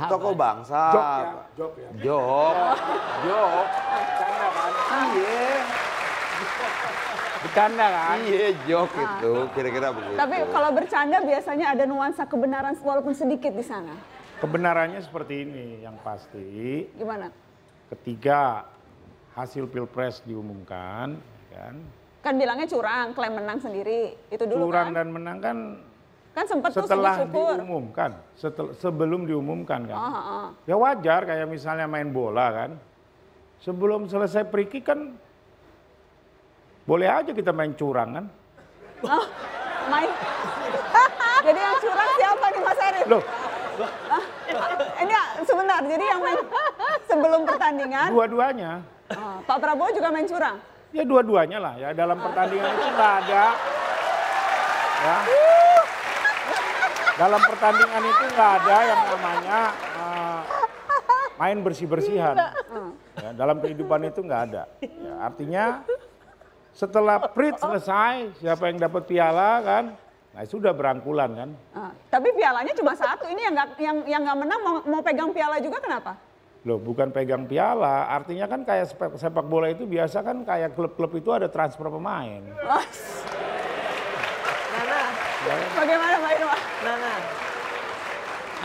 tokoh bangsa Jok ya, jok ya. jok jok Bercanda kan? iya Bercanda kan? iya jok itu kira-kira begitu Tapi kalau bercanda biasanya ada nuansa kebenaran walaupun sedikit di sana. Kebenarannya seperti ini yang pasti. Gimana? ketika hasil pilpres diumumkan, kan, Kan bilangnya curang, klaim menang sendiri. Itu dulu curang kan. dan menang kan Kan sempat tuh setelah syukur. diumumkan, setel, sebelum diumumkan kan. Oh, oh, oh. Ya wajar kayak misalnya main bola kan, sebelum selesai periki kan boleh aja kita main curang kan. Oh, main. Jadi yang curang siapa nih Mas Arief? Loh, Ini sebentar, jadi yang main sebelum pertandingan, dua-duanya, oh, Pak Prabowo juga main curang. Ya dua-duanya lah ya dalam pertandingan itu nggak ada. Ya. Dalam pertandingan itu nggak ada yang namanya eh, main bersih-bersihan. Ya, dalam kehidupan itu nggak ada. Ya, artinya setelah prit selesai, siapa yang dapat piala kan, nah sudah berangkulan kan. Ah, tapi pialanya cuma satu. Ini yang nggak yang yang nggak menang mau, mau pegang piala juga kenapa? Loh bukan pegang piala, artinya kan kayak sepak, sepak bola itu biasa kan kayak klub-klub itu ada transfer pemain. Oh, Nana, bagaimana Mbak Irma? Nana.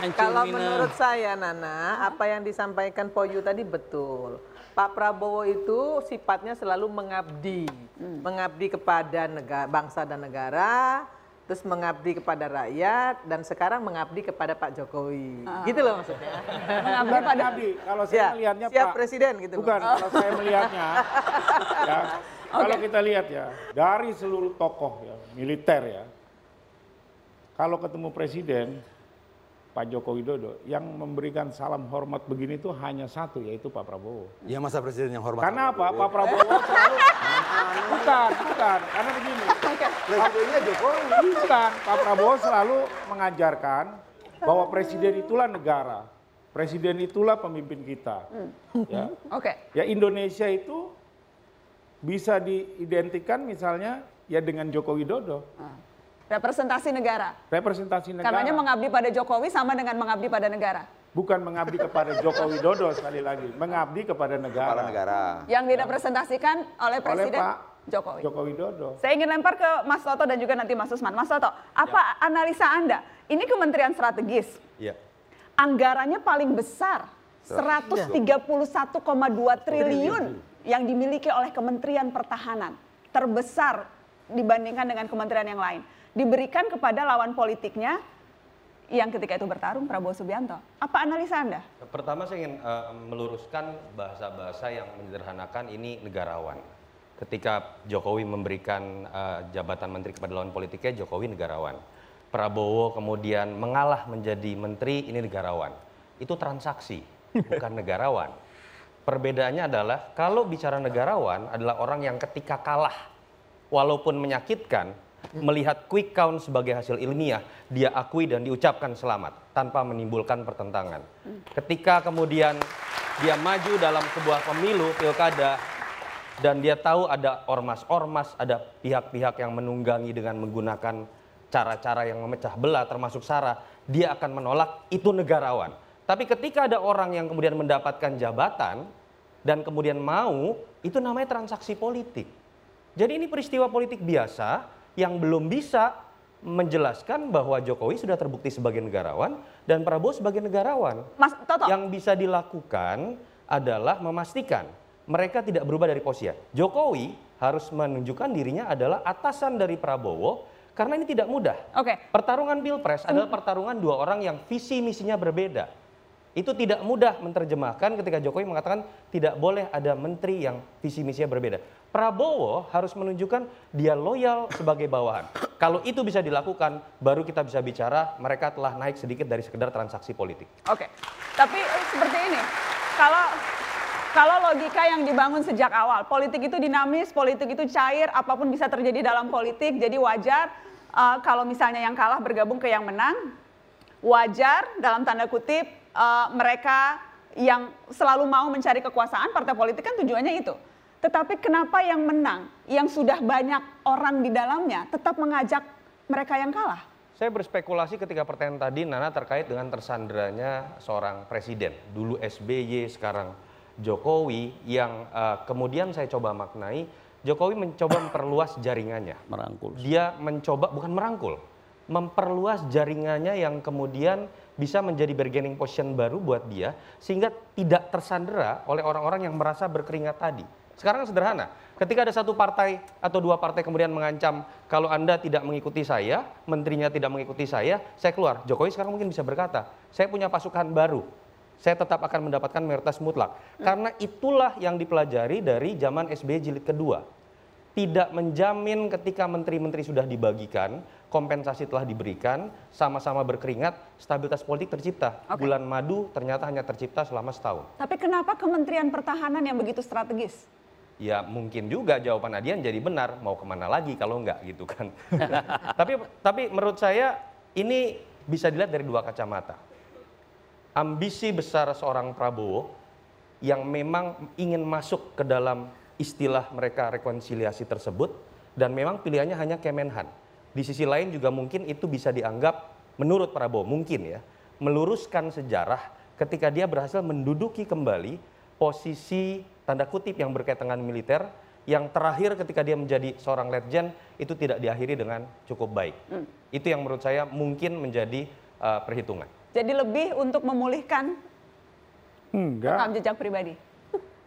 Hancur Kalau Mina. menurut saya Nana, apa yang disampaikan Poyu tadi betul. Pak Prabowo itu sifatnya selalu mengabdi, mengabdi kepada negara, bangsa dan negara, terus mengabdi kepada rakyat, dan sekarang mengabdi kepada Pak Jokowi. Gitu loh maksudnya. Mengabdi pada mengabdi. Kalau saya Ya, melihatnya siap Pak, presiden gitu. Bukan, Bang. kalau saya melihatnya, ya, kalau kita lihat ya, dari seluruh tokoh ya, militer ya, kalau ketemu presiden, Pak Joko Widodo, yang memberikan salam hormat begini tuh hanya satu, yaitu Pak Prabowo. Ya masa presiden yang hormat. Karena apa? Pak Prabowo selalu, bukan, bukan, karena begini. Presidennya Jokowi. Bukan, Pak Prabowo selalu mengajarkan bahwa presiden itulah negara. Presiden itulah pemimpin kita. Ya. Oke. Ya Indonesia itu bisa diidentikan misalnya ya dengan Joko Widodo, Representasi negara. representasi negara. Karenanya mengabdi pada Jokowi sama dengan mengabdi pada negara. Bukan mengabdi kepada Joko Widodo sekali lagi, mengabdi kepada negara. Kepala negara. Yang direpresentasikan oleh Presiden Pak Jokowi. Joko Widodo. Saya ingin lempar ke Mas Toto dan juga nanti Mas Usman. Mas Toto, apa analisa Anda? Ini kementerian strategis. Iya. Anggarannya paling besar, 131,2 triliun yang dimiliki oleh Kementerian Pertahanan. Terbesar dibandingkan dengan kementerian yang lain. Diberikan kepada lawan politiknya yang ketika itu bertarung Prabowo Subianto. Apa analisa Anda? Pertama saya ingin eh, meluruskan bahasa-bahasa yang menyederhanakan ini negarawan. Ketika Jokowi memberikan eh, jabatan menteri kepada lawan politiknya, Jokowi negarawan. Prabowo kemudian mengalah menjadi menteri, ini negarawan. Itu transaksi, bukan negarawan. Perbedaannya adalah kalau bicara negarawan adalah orang yang ketika kalah, walaupun menyakitkan, melihat quick count sebagai hasil ilmiah, dia akui dan diucapkan selamat tanpa menimbulkan pertentangan. Ketika kemudian dia maju dalam sebuah pemilu pilkada dan dia tahu ada ormas-ormas, ada pihak-pihak yang menunggangi dengan menggunakan cara-cara yang memecah belah termasuk SARA, dia akan menolak itu negarawan. Tapi ketika ada orang yang kemudian mendapatkan jabatan dan kemudian mau, itu namanya transaksi politik. Jadi ini peristiwa politik biasa yang belum bisa menjelaskan bahwa Jokowi sudah terbukti sebagai negarawan dan Prabowo sebagai negarawan. Mas Toto, Yang bisa dilakukan adalah memastikan mereka tidak berubah dari posisi. Jokowi harus menunjukkan dirinya adalah atasan dari Prabowo karena ini tidak mudah. oke. Pertarungan Pilpres adalah pertarungan dua orang yang visi misinya berbeda. Itu tidak mudah menerjemahkan ketika Jokowi mengatakan tidak boleh ada menteri yang visi misinya berbeda. Prabowo harus menunjukkan dia loyal sebagai bawahan. Kalau itu bisa dilakukan, baru kita bisa bicara mereka telah naik sedikit dari sekedar transaksi politik. Oke, tapi eh, seperti ini, kalau kalau logika yang dibangun sejak awal, politik itu dinamis, politik itu cair, apa pun bisa terjadi dalam politik, jadi wajar eh, kalau misalnya yang kalah bergabung ke yang menang, wajar dalam tanda kutip eh, mereka yang selalu mau mencari kekuasaan, partai politik kan tujuannya itu. Tetapi kenapa yang menang, yang sudah banyak orang di dalamnya, tetap mengajak mereka yang kalah? Saya berspekulasi ketika pertanyaan tadi Nana terkait dengan tersandranya seorang presiden. Dulu SBY, sekarang Jokowi yang eh, kemudian saya coba maknai Jokowi mencoba memperluas jaringannya. Merangkul. Dia mencoba bukan merangkul, memperluas jaringannya yang kemudian bisa menjadi bargaining position baru buat dia sehingga tidak tersandera oleh orang-orang yang merasa berkeringat tadi. Sekarang sederhana, ketika ada satu partai atau dua partai kemudian mengancam kalau Anda tidak mengikuti saya, menterinya tidak mengikuti saya, saya keluar. Jokowi sekarang mungkin bisa berkata, saya punya pasukan baru. Saya tetap akan mendapatkan mayoritas mutlak. Karena itulah yang dipelajari dari zaman SBY jilid kedua tidak menjamin ketika menteri-menteri sudah dibagikan, kompensasi telah diberikan, sama-sama berkeringat, stabilitas politik tercipta. Oke. Bulan madu ternyata hanya tercipta selama setahun. Tapi kenapa Kementerian Pertahanan yang begitu strategis? Ya mungkin juga jawaban Adian jadi benar, mau ke mana lagi kalau enggak gitu kan. tapi tapi menurut saya ini bisa dilihat dari dua kacamata. Ambisi besar seorang Prabowo yang memang ingin masuk ke dalam istilah mereka rekonsiliasi tersebut dan memang pilihannya hanya Kemenhan. Di sisi lain juga mungkin itu bisa dianggap menurut Prabowo mungkin ya meluruskan sejarah ketika dia berhasil menduduki kembali posisi tanda kutip yang berkaitan dengan militer yang terakhir ketika dia menjadi seorang letjen itu tidak diakhiri dengan cukup baik. Itu yang menurut saya mungkin menjadi uh, perhitungan. Jadi lebih untuk memulihkan Enggak. rekam jejak pribadi.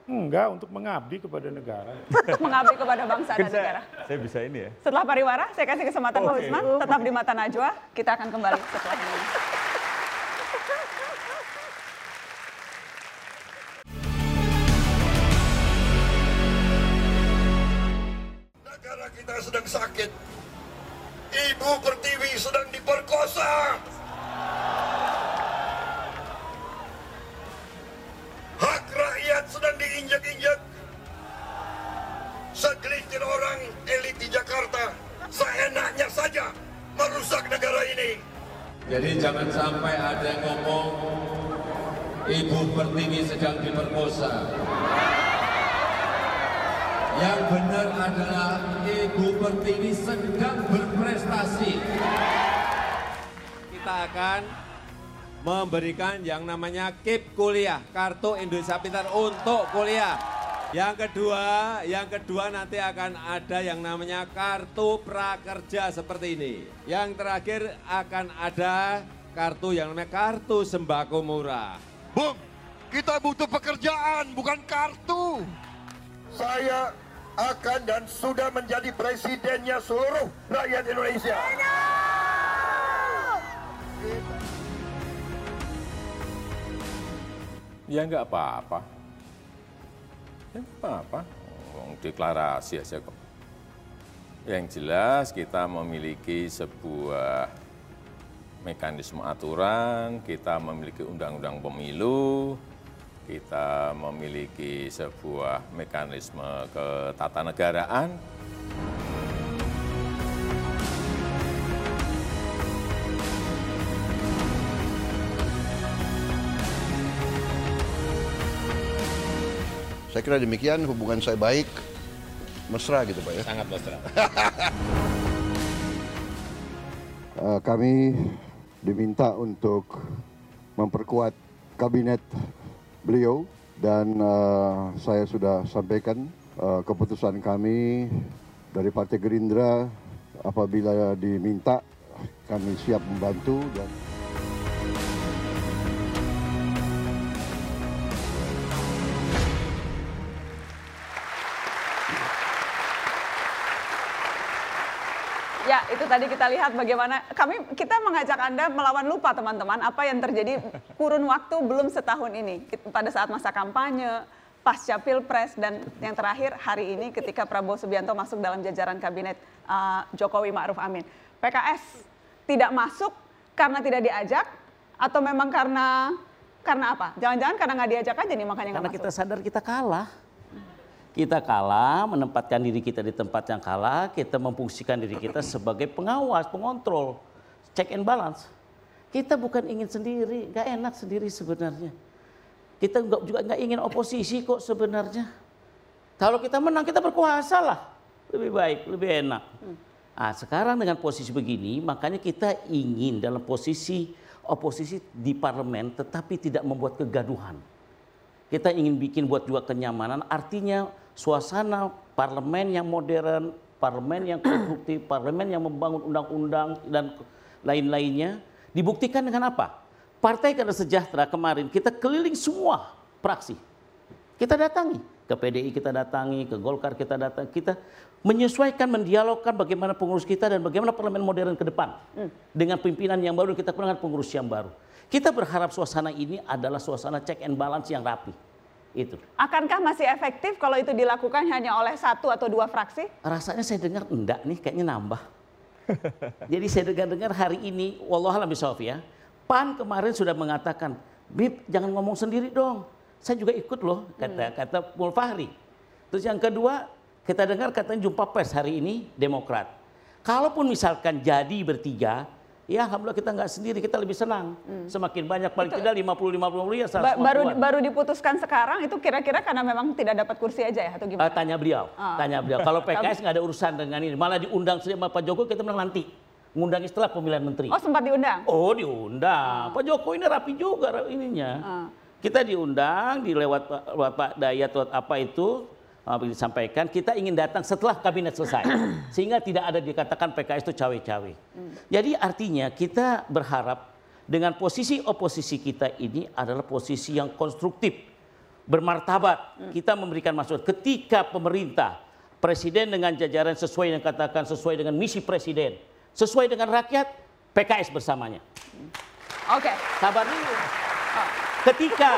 Enggak, untuk mengabdi kepada negara. Untuk mengabdi kepada bangsa dan Saya, negara. saya bisa ini ya. Setelah pariwara, saya kasih kesempatan Pak Oke. Wisman. Tetap di Mata Najwa. Kita akan kembali setelah ini. Negara kita sedang sakit. Ibu Pertiwi sedang diperkosa. Sedang diinjak-injak. Segelintir orang elit di Jakarta seenaknya saja merusak negara ini. Jadi jangan sampai ada yang ngomong Ibu Pertiwi sedang diperkosa. Yang benar adalah Ibu Pertiwi sedang berprestasi. Kita akan memberikan yang namanya KIP kuliah, Kartu Indonesia Pintar untuk kuliah. Yang kedua, yang kedua nanti akan ada yang namanya kartu prakerja seperti ini. Yang terakhir akan ada kartu yang namanya kartu sembako murah. Bung, kita butuh pekerjaan, bukan kartu. Saya akan dan sudah menjadi presidennya seluruh rakyat Indonesia. Ya nggak apa-apa. Ya nggak apa-apa. Deklarasi aja kok. Yang jelas kita memiliki sebuah mekanisme aturan, kita memiliki undang-undang pemilu, kita memiliki sebuah mekanisme ketatanegaraan. Saya kira demikian hubungan saya baik, mesra gitu Pak ya. Sangat mesra. Eh, kami diminta untuk memperkuat kabinet beliau dan eh, saya sudah sampaikan eh, keputusan kami dari Partai Gerindra apabila diminta kami siap membantu dan Ya, itu tadi kita lihat bagaimana kami kita mengajak Anda melawan lupa teman-teman apa yang terjadi kurun waktu belum setahun ini pada saat masa kampanye, pasca Pilpres dan yang terakhir hari ini ketika Prabowo Subianto masuk dalam jajaran kabinet uh, Jokowi Ma'ruf Amin. PKS tidak masuk karena tidak diajak atau memang karena karena apa? Jangan-jangan karena nggak diajak aja nih makanya nggak Karena masuk. kita sadar kita kalah. Kita kalah, menempatkan diri kita di tempat yang kalah, kita memfungsikan diri kita sebagai pengawas, pengontrol, check and balance. Kita bukan ingin sendiri, nggak enak sendiri sebenarnya. Kita nggak- juga nggak ingin oposisi kok sebenarnya. Kalau kita menang kita berkuasa lah, lebih baik, lebih enak. Nah, sekarang dengan posisi begini, makanya kita ingin dalam posisi oposisi di parlemen, tetapi tidak membuat kegaduhan. Kita ingin bikin buat juga kenyamanan, artinya suasana parlemen yang modern, parlemen yang konstruktif, parlemen yang membangun undang-undang dan lain-lainnya. Dibuktikan dengan apa? Partai Keadilan Sejahtera kemarin kita keliling semua praksi. Kita datangi ke PDI kita datangi, ke Golkar kita datangi, kita menyesuaikan, mendialogkan bagaimana pengurus kita dan bagaimana parlemen modern ke depan dengan pimpinan yang baru kita kurangkan pengurus yang baru. Kita berharap suasana ini adalah suasana check and balance yang rapi. Itu. Akankah masih efektif kalau itu dilakukan hanya oleh satu atau dua fraksi? Rasanya saya dengar enggak nih, kayaknya nambah. Jadi saya dengar-dengar hari ini, wallahualam bisawab ya, PAN kemarin sudah mengatakan, Bib jangan ngomong sendiri dong. Saya juga ikut loh, kata kata Mulfahri. Terus yang kedua, kita dengar katanya jumpa pers hari ini Demokrat. Kalaupun misalkan jadi bertiga, ya alhamdulillah kita nggak sendiri, kita lebih senang. Semakin banyak paling tidak 50-50 ya Ba- baru baru diputuskan sekarang itu kira-kira karena memang tidak dapat kursi aja ya atau gimana? tanya beliau, Ah. tanya beliau. Kalau PKS nggak ada urusan dengan ini, malah diundang sama Pak Jokowi kita bilang nanti, ngundang setelah pemilihan menteri. Oh sempat diundang? Oh diundang, Pak Jokowi ini rapi juga ininya. Kita diundang, di lewat Pak- lewat Pak Dayat, lewat apa itu, disampaikan, kita ingin datang setelah kabinet selesai. Sehingga tidak ada dikatakan PKS itu cawe-cawe. Jadi artinya kita berharap dengan posisi oposisi kita ini adalah posisi yang konstruktif. bermartabat. Kita memberikan masukan ketika pemerintah, presiden dengan jajaran sesuai yang katakan sesuai dengan misi presiden, sesuai dengan rakyat, PKS bersamanya. Oke. Sabar dulu. Ketika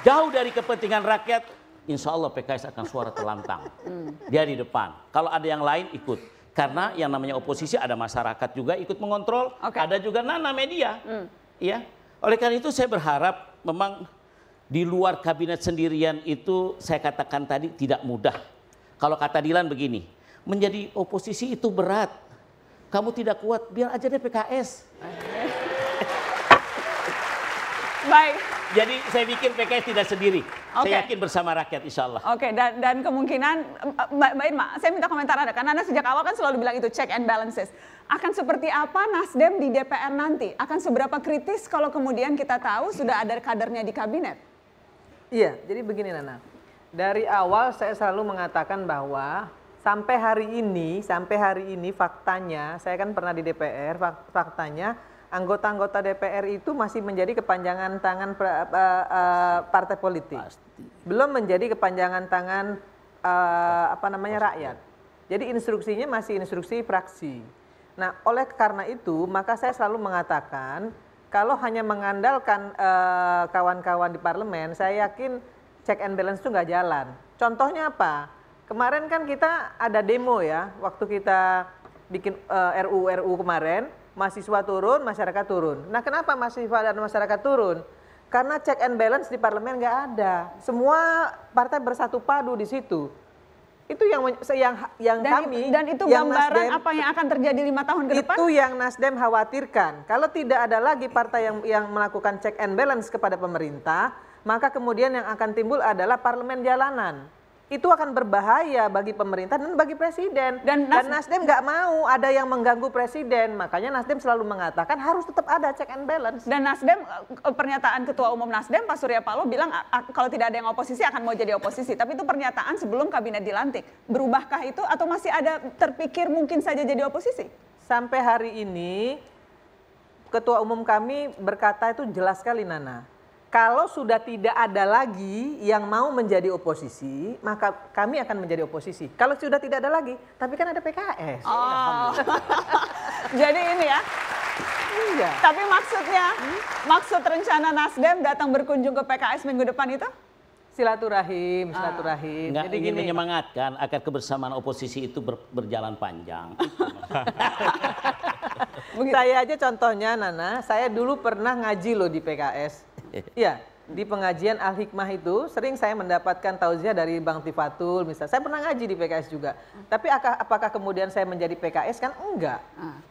jauh dari kepentingan rakyat, insya Allah PKS akan suara terlantang. Dia di depan. Kalau ada yang lain ikut. Karena yang namanya oposisi ada masyarakat juga ikut mengontrol, ada juga nana media. Ya. Oleh karena itu saya berharap memang di luar kabinet sendirian itu saya katakan tadi tidak mudah. Kalau kata Dilan begini, menjadi oposisi itu berat. Kamu tidak kuat, biar aja deh PKS. Baik. Jadi saya pikir PKS tidak sendiri. Oke. Saya yakin bersama rakyat insya Allah. Oke, dan, dan kemungkinan, eh, Mbak, Mbak Irma, saya minta komentar Anda, karena Anda sejak awal kan selalu bilang itu check and balances. Akan seperti apa Nasdem di DPR nanti? Akan seberapa kritis kalau kemudian kita tahu sudah ada kadernya di kabinet? Iya, jadi begini Nana. Dari awal saya selalu mengatakan bahwa sampai hari ini, sampai hari ini faktanya, saya kan pernah di DPR, fak- faktanya anggota-anggota DPR itu masih menjadi kepanjangan tangan pra- eh, eh, partai politik. Belum menjadi kepanjangan tangan eh, apa namanya rakyat. Jadi instruksinya masih instruksi fraksi. Nah, oleh karena itu, maka saya selalu mengatakan kalau hanya mengandalkan eh, kawan-kawan di parlemen, saya yakin check and balance itu nggak jalan. Contohnya apa? Kemarin kan kita ada demo ya, waktu kita bikin eh, RUU RUU kemarin, mahasiswa turun, masyarakat turun. Nah, kenapa mahasiswa dan masyarakat turun? Karena check and balance di parlemen nggak ada. Semua partai bersatu padu di situ. Itu yang yang yang Dan, kami dan itu yang gambaran Nasdem- apa yang akan terjadi lima tahun ke depan? itu yang Nasdem khawatirkan. Kalau tidak ada lagi partai yang yang melakukan check and balance kepada pemerintah, maka kemudian yang akan timbul adalah parlemen jalanan. Itu akan berbahaya bagi pemerintah dan bagi presiden. Dan, Nasdem nggak mau ada yang mengganggu presiden. Makanya Nasdem selalu mengatakan harus tetap ada check and balance. Dan Nasdem, eh, pernyataan Ketua Umum Nasdem Pak Surya Paloh bilang kalau tidak ada yang oposisi akan mau jadi oposisi. Tapi itu pernyataan sebelum kabinet dilantik. Berubahkah itu atau masih ada terpikir mungkin saja jadi oposisi? Sampai hari ini ketua umum kami berkata itu jelas sekali Nana. Kalau sudah tidak ada lagi yang mau menjadi oposisi, maka kami akan menjadi oposisi. Kalau sudah tidak ada lagi, tapi kan ada PKS. Oh. Jadi ini ya. Iya. Tapi maksudnya, maksud rencana Nasdem datang berkunjung ke PKS minggu depan itu? Silaturahim, silaturahim. Nggak Jadi ingin gini. menyemangatkan agar kebersamaan oposisi itu ber- berjalan panjang. Saya aja contohnya Nana, saya dulu pernah ngaji loh di PKS. Iya, di pengajian Al Hikmah itu sering saya mendapatkan tausiah dari Bang Tifatul misalnya. Saya pernah ngaji di PKS juga. Tapi aka- apakah kemudian saya menjadi PKS kan enggak.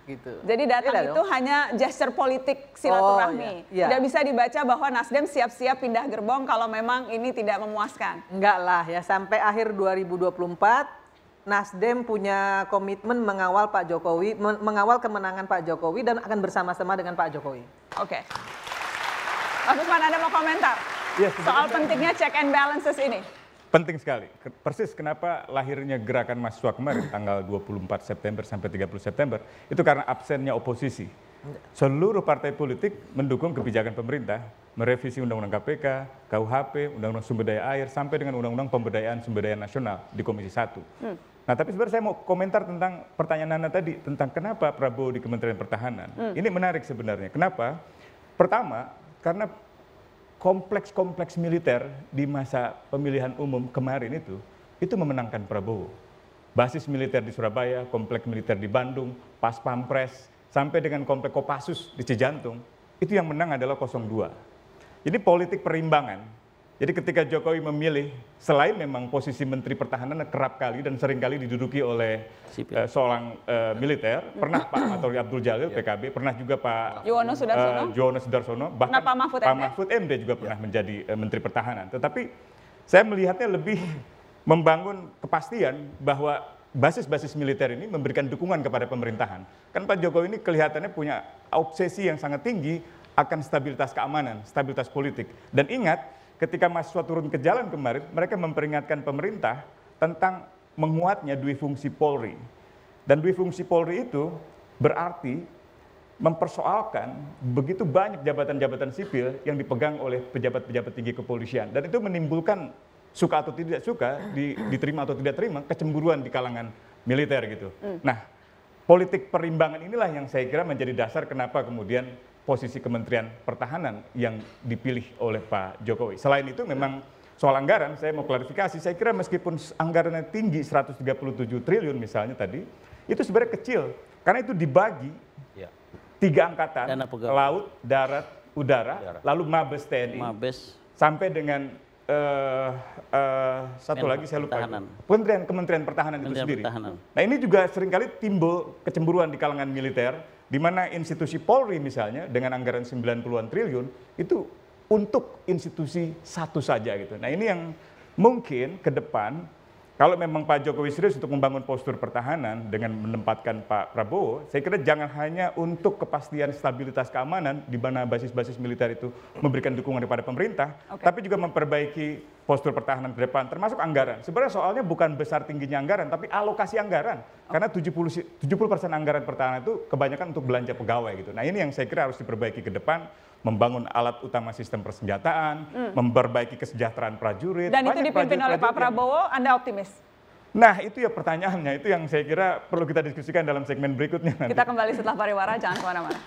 Gitu. Jadi datang Iya itu dong. hanya gesture politik silaturahmi. Oh, iya. Iya. Tidak bisa dibaca bahwa Nasdem siap-siap pindah gerbong kalau memang ini tidak memuaskan. Enggak lah ya, sampai akhir 2024 Nasdem punya komitmen mengawal Pak Jokowi, men- mengawal kemenangan Pak Jokowi dan akan bersama-sama dengan Pak Jokowi. Oke. Mas Usman ada mau komentar Ya, soal pentingnya check and balances ini? Penting sekali. Persis kenapa lahirnya gerakan mahasiswa kemarin tanggal 24 September sampai 30 September itu karena absennya oposisi. Seluruh partai politik mendukung kebijakan pemerintah merevisi Undang-Undang KPK, KUHP, Undang-Undang Sumber Daya Air sampai dengan Undang-Undang Pemberdayaan Sumber Daya Nasional di Komisi 1. Nah, tapi sebenarnya saya mau komentar tentang pertanyaan Nana tadi tentang kenapa Prabowo di Kementerian Pertahanan. Hmm. Ini menarik sebenarnya. Kenapa? Pertama, karena kompleks-kompleks militer di masa pemilihan umum kemarin itu itu memenangkan Prabowo. Basis militer di Surabaya, kompleks militer di Bandung, pas Pampres, sampai dengan kompleks Kopassus di Cijantung, itu yang menang adalah 02. Jadi politik perimbangan. Jadi ketika Jokowi memilih, selain memang posisi Menteri Pertahanan kerap kali dan sering kali diduduki oleh eh, seorang eh, militer, pernah Pak Matori Abdul Jalil PKB, pernah juga Pak Yuwono Sudarsono. eh, Yuwono Sudarsono, bahkan Pernah Pak Mahfud Pak MD. Mahfud MD juga pernah menjadi eh, Menteri Pertahanan. Tetapi saya melihatnya lebih membangun kepastian bahwa basis-basis militer ini memberikan dukungan kepada pemerintahan. Kan Pak Jokowi ini kelihatannya punya obsesi yang sangat tinggi akan stabilitas keamanan, stabilitas politik. Dan ingat, ketika mahasiswa turun ke jalan kemarin, mereka memperingatkan pemerintah tentang menguatnya dui fungsi Polri. Dan dui fungsi Polri itu berarti mempersoalkan begitu banyak jabatan-jabatan sipil yang dipegang oleh pejabat-pejabat tinggi kepolisian dan itu menimbulkan suka atau tidak suka di- diterima atau tidak terima kecemburuan di kalangan militer gitu. Nah, politik perimbangan inilah yang saya kira menjadi dasar kenapa kemudian posisi Kementerian Pertahanan yang dipilih oleh Pak Jokowi. Selain itu memang soal anggaran saya mau klarifikasi, saya kira meskipun anggarannya tinggi 137 triliun misalnya tadi, itu sebenarnya kecil karena itu dibagi Ya. tiga angkatan, laut, darat, udara, lalu Mabes TNI, Mabes. sampai dengan eh, eh, satu lagi saya lupa, itu. Kementerian Kementerian Pertahanan itu Kementerian sendiri. Pertahanan. Nah ini juga sering kali timbul kecemburuan di kalangan militer, di mana institusi Polri misalnya dengan anggaran 90-an triliun itu untuk institusi satu saja gitu. Nah ini yang mungkin ke depan kalau memang Pak Jokowi serius untuk membangun postur pertahanan dengan menempatkan Pak Prabowo, saya kira jangan hanya untuk kepastian stabilitas keamanan di mana basis-basis militer itu memberikan dukungan kepada pemerintah, tapi juga memperbaiki postur pertahanan ke depan, termasuk anggaran. Sebenarnya soalnya bukan besar tingginya anggaran, tapi alokasi anggaran. Karena 70 si- 70% anggaran pertahanan itu kebanyakan untuk belanja pegawai gitu. Nah ini yang saya kira harus diperbaiki ke depan, membangun alat utama sistem persenjataan, Hmm. memperbaiki kesejahteraan prajurit. Dan itu dipimpin oleh Pak prajurit-prajurit yang- Prabowo, Anda optimis? Nah itu ya pertanyaannya, itu yang saya kira perlu kita diskusikan dalam segmen berikutnya nanti. Kita kembali setelah pariwara, jangan ke mana-mana.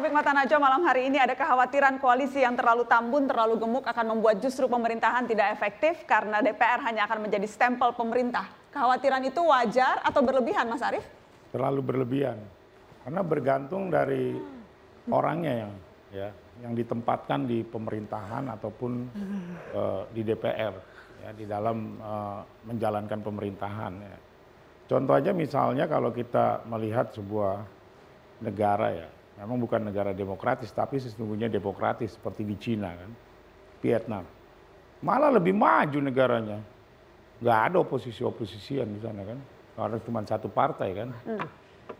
Topik mata najwa malam hari ini ada kekhawatiran koalisi yang terlalu tambun, terlalu gemuk akan membuat justru pemerintahan tidak efektif karena DPR hanya akan menjadi stempel pemerintah. Kekhawatiran itu wajar atau berlebihan Mas Arief? terlalu berlebihan karena bergantung dari orangnya yang ya yang ditempatkan di pemerintahan ataupun eh, di DPR ya di dalam eh, menjalankan pemerintahan ya. Contoh aja misalnya kalau kita melihat sebuah negara ya, memang bukan negara demokratis tapi sesungguhnya demokratis seperti di Cina kan, Vietnam. Malah lebih maju negaranya. Nggak ada oposisi-oposisian di sana kan. Karena cuma satu partai kan.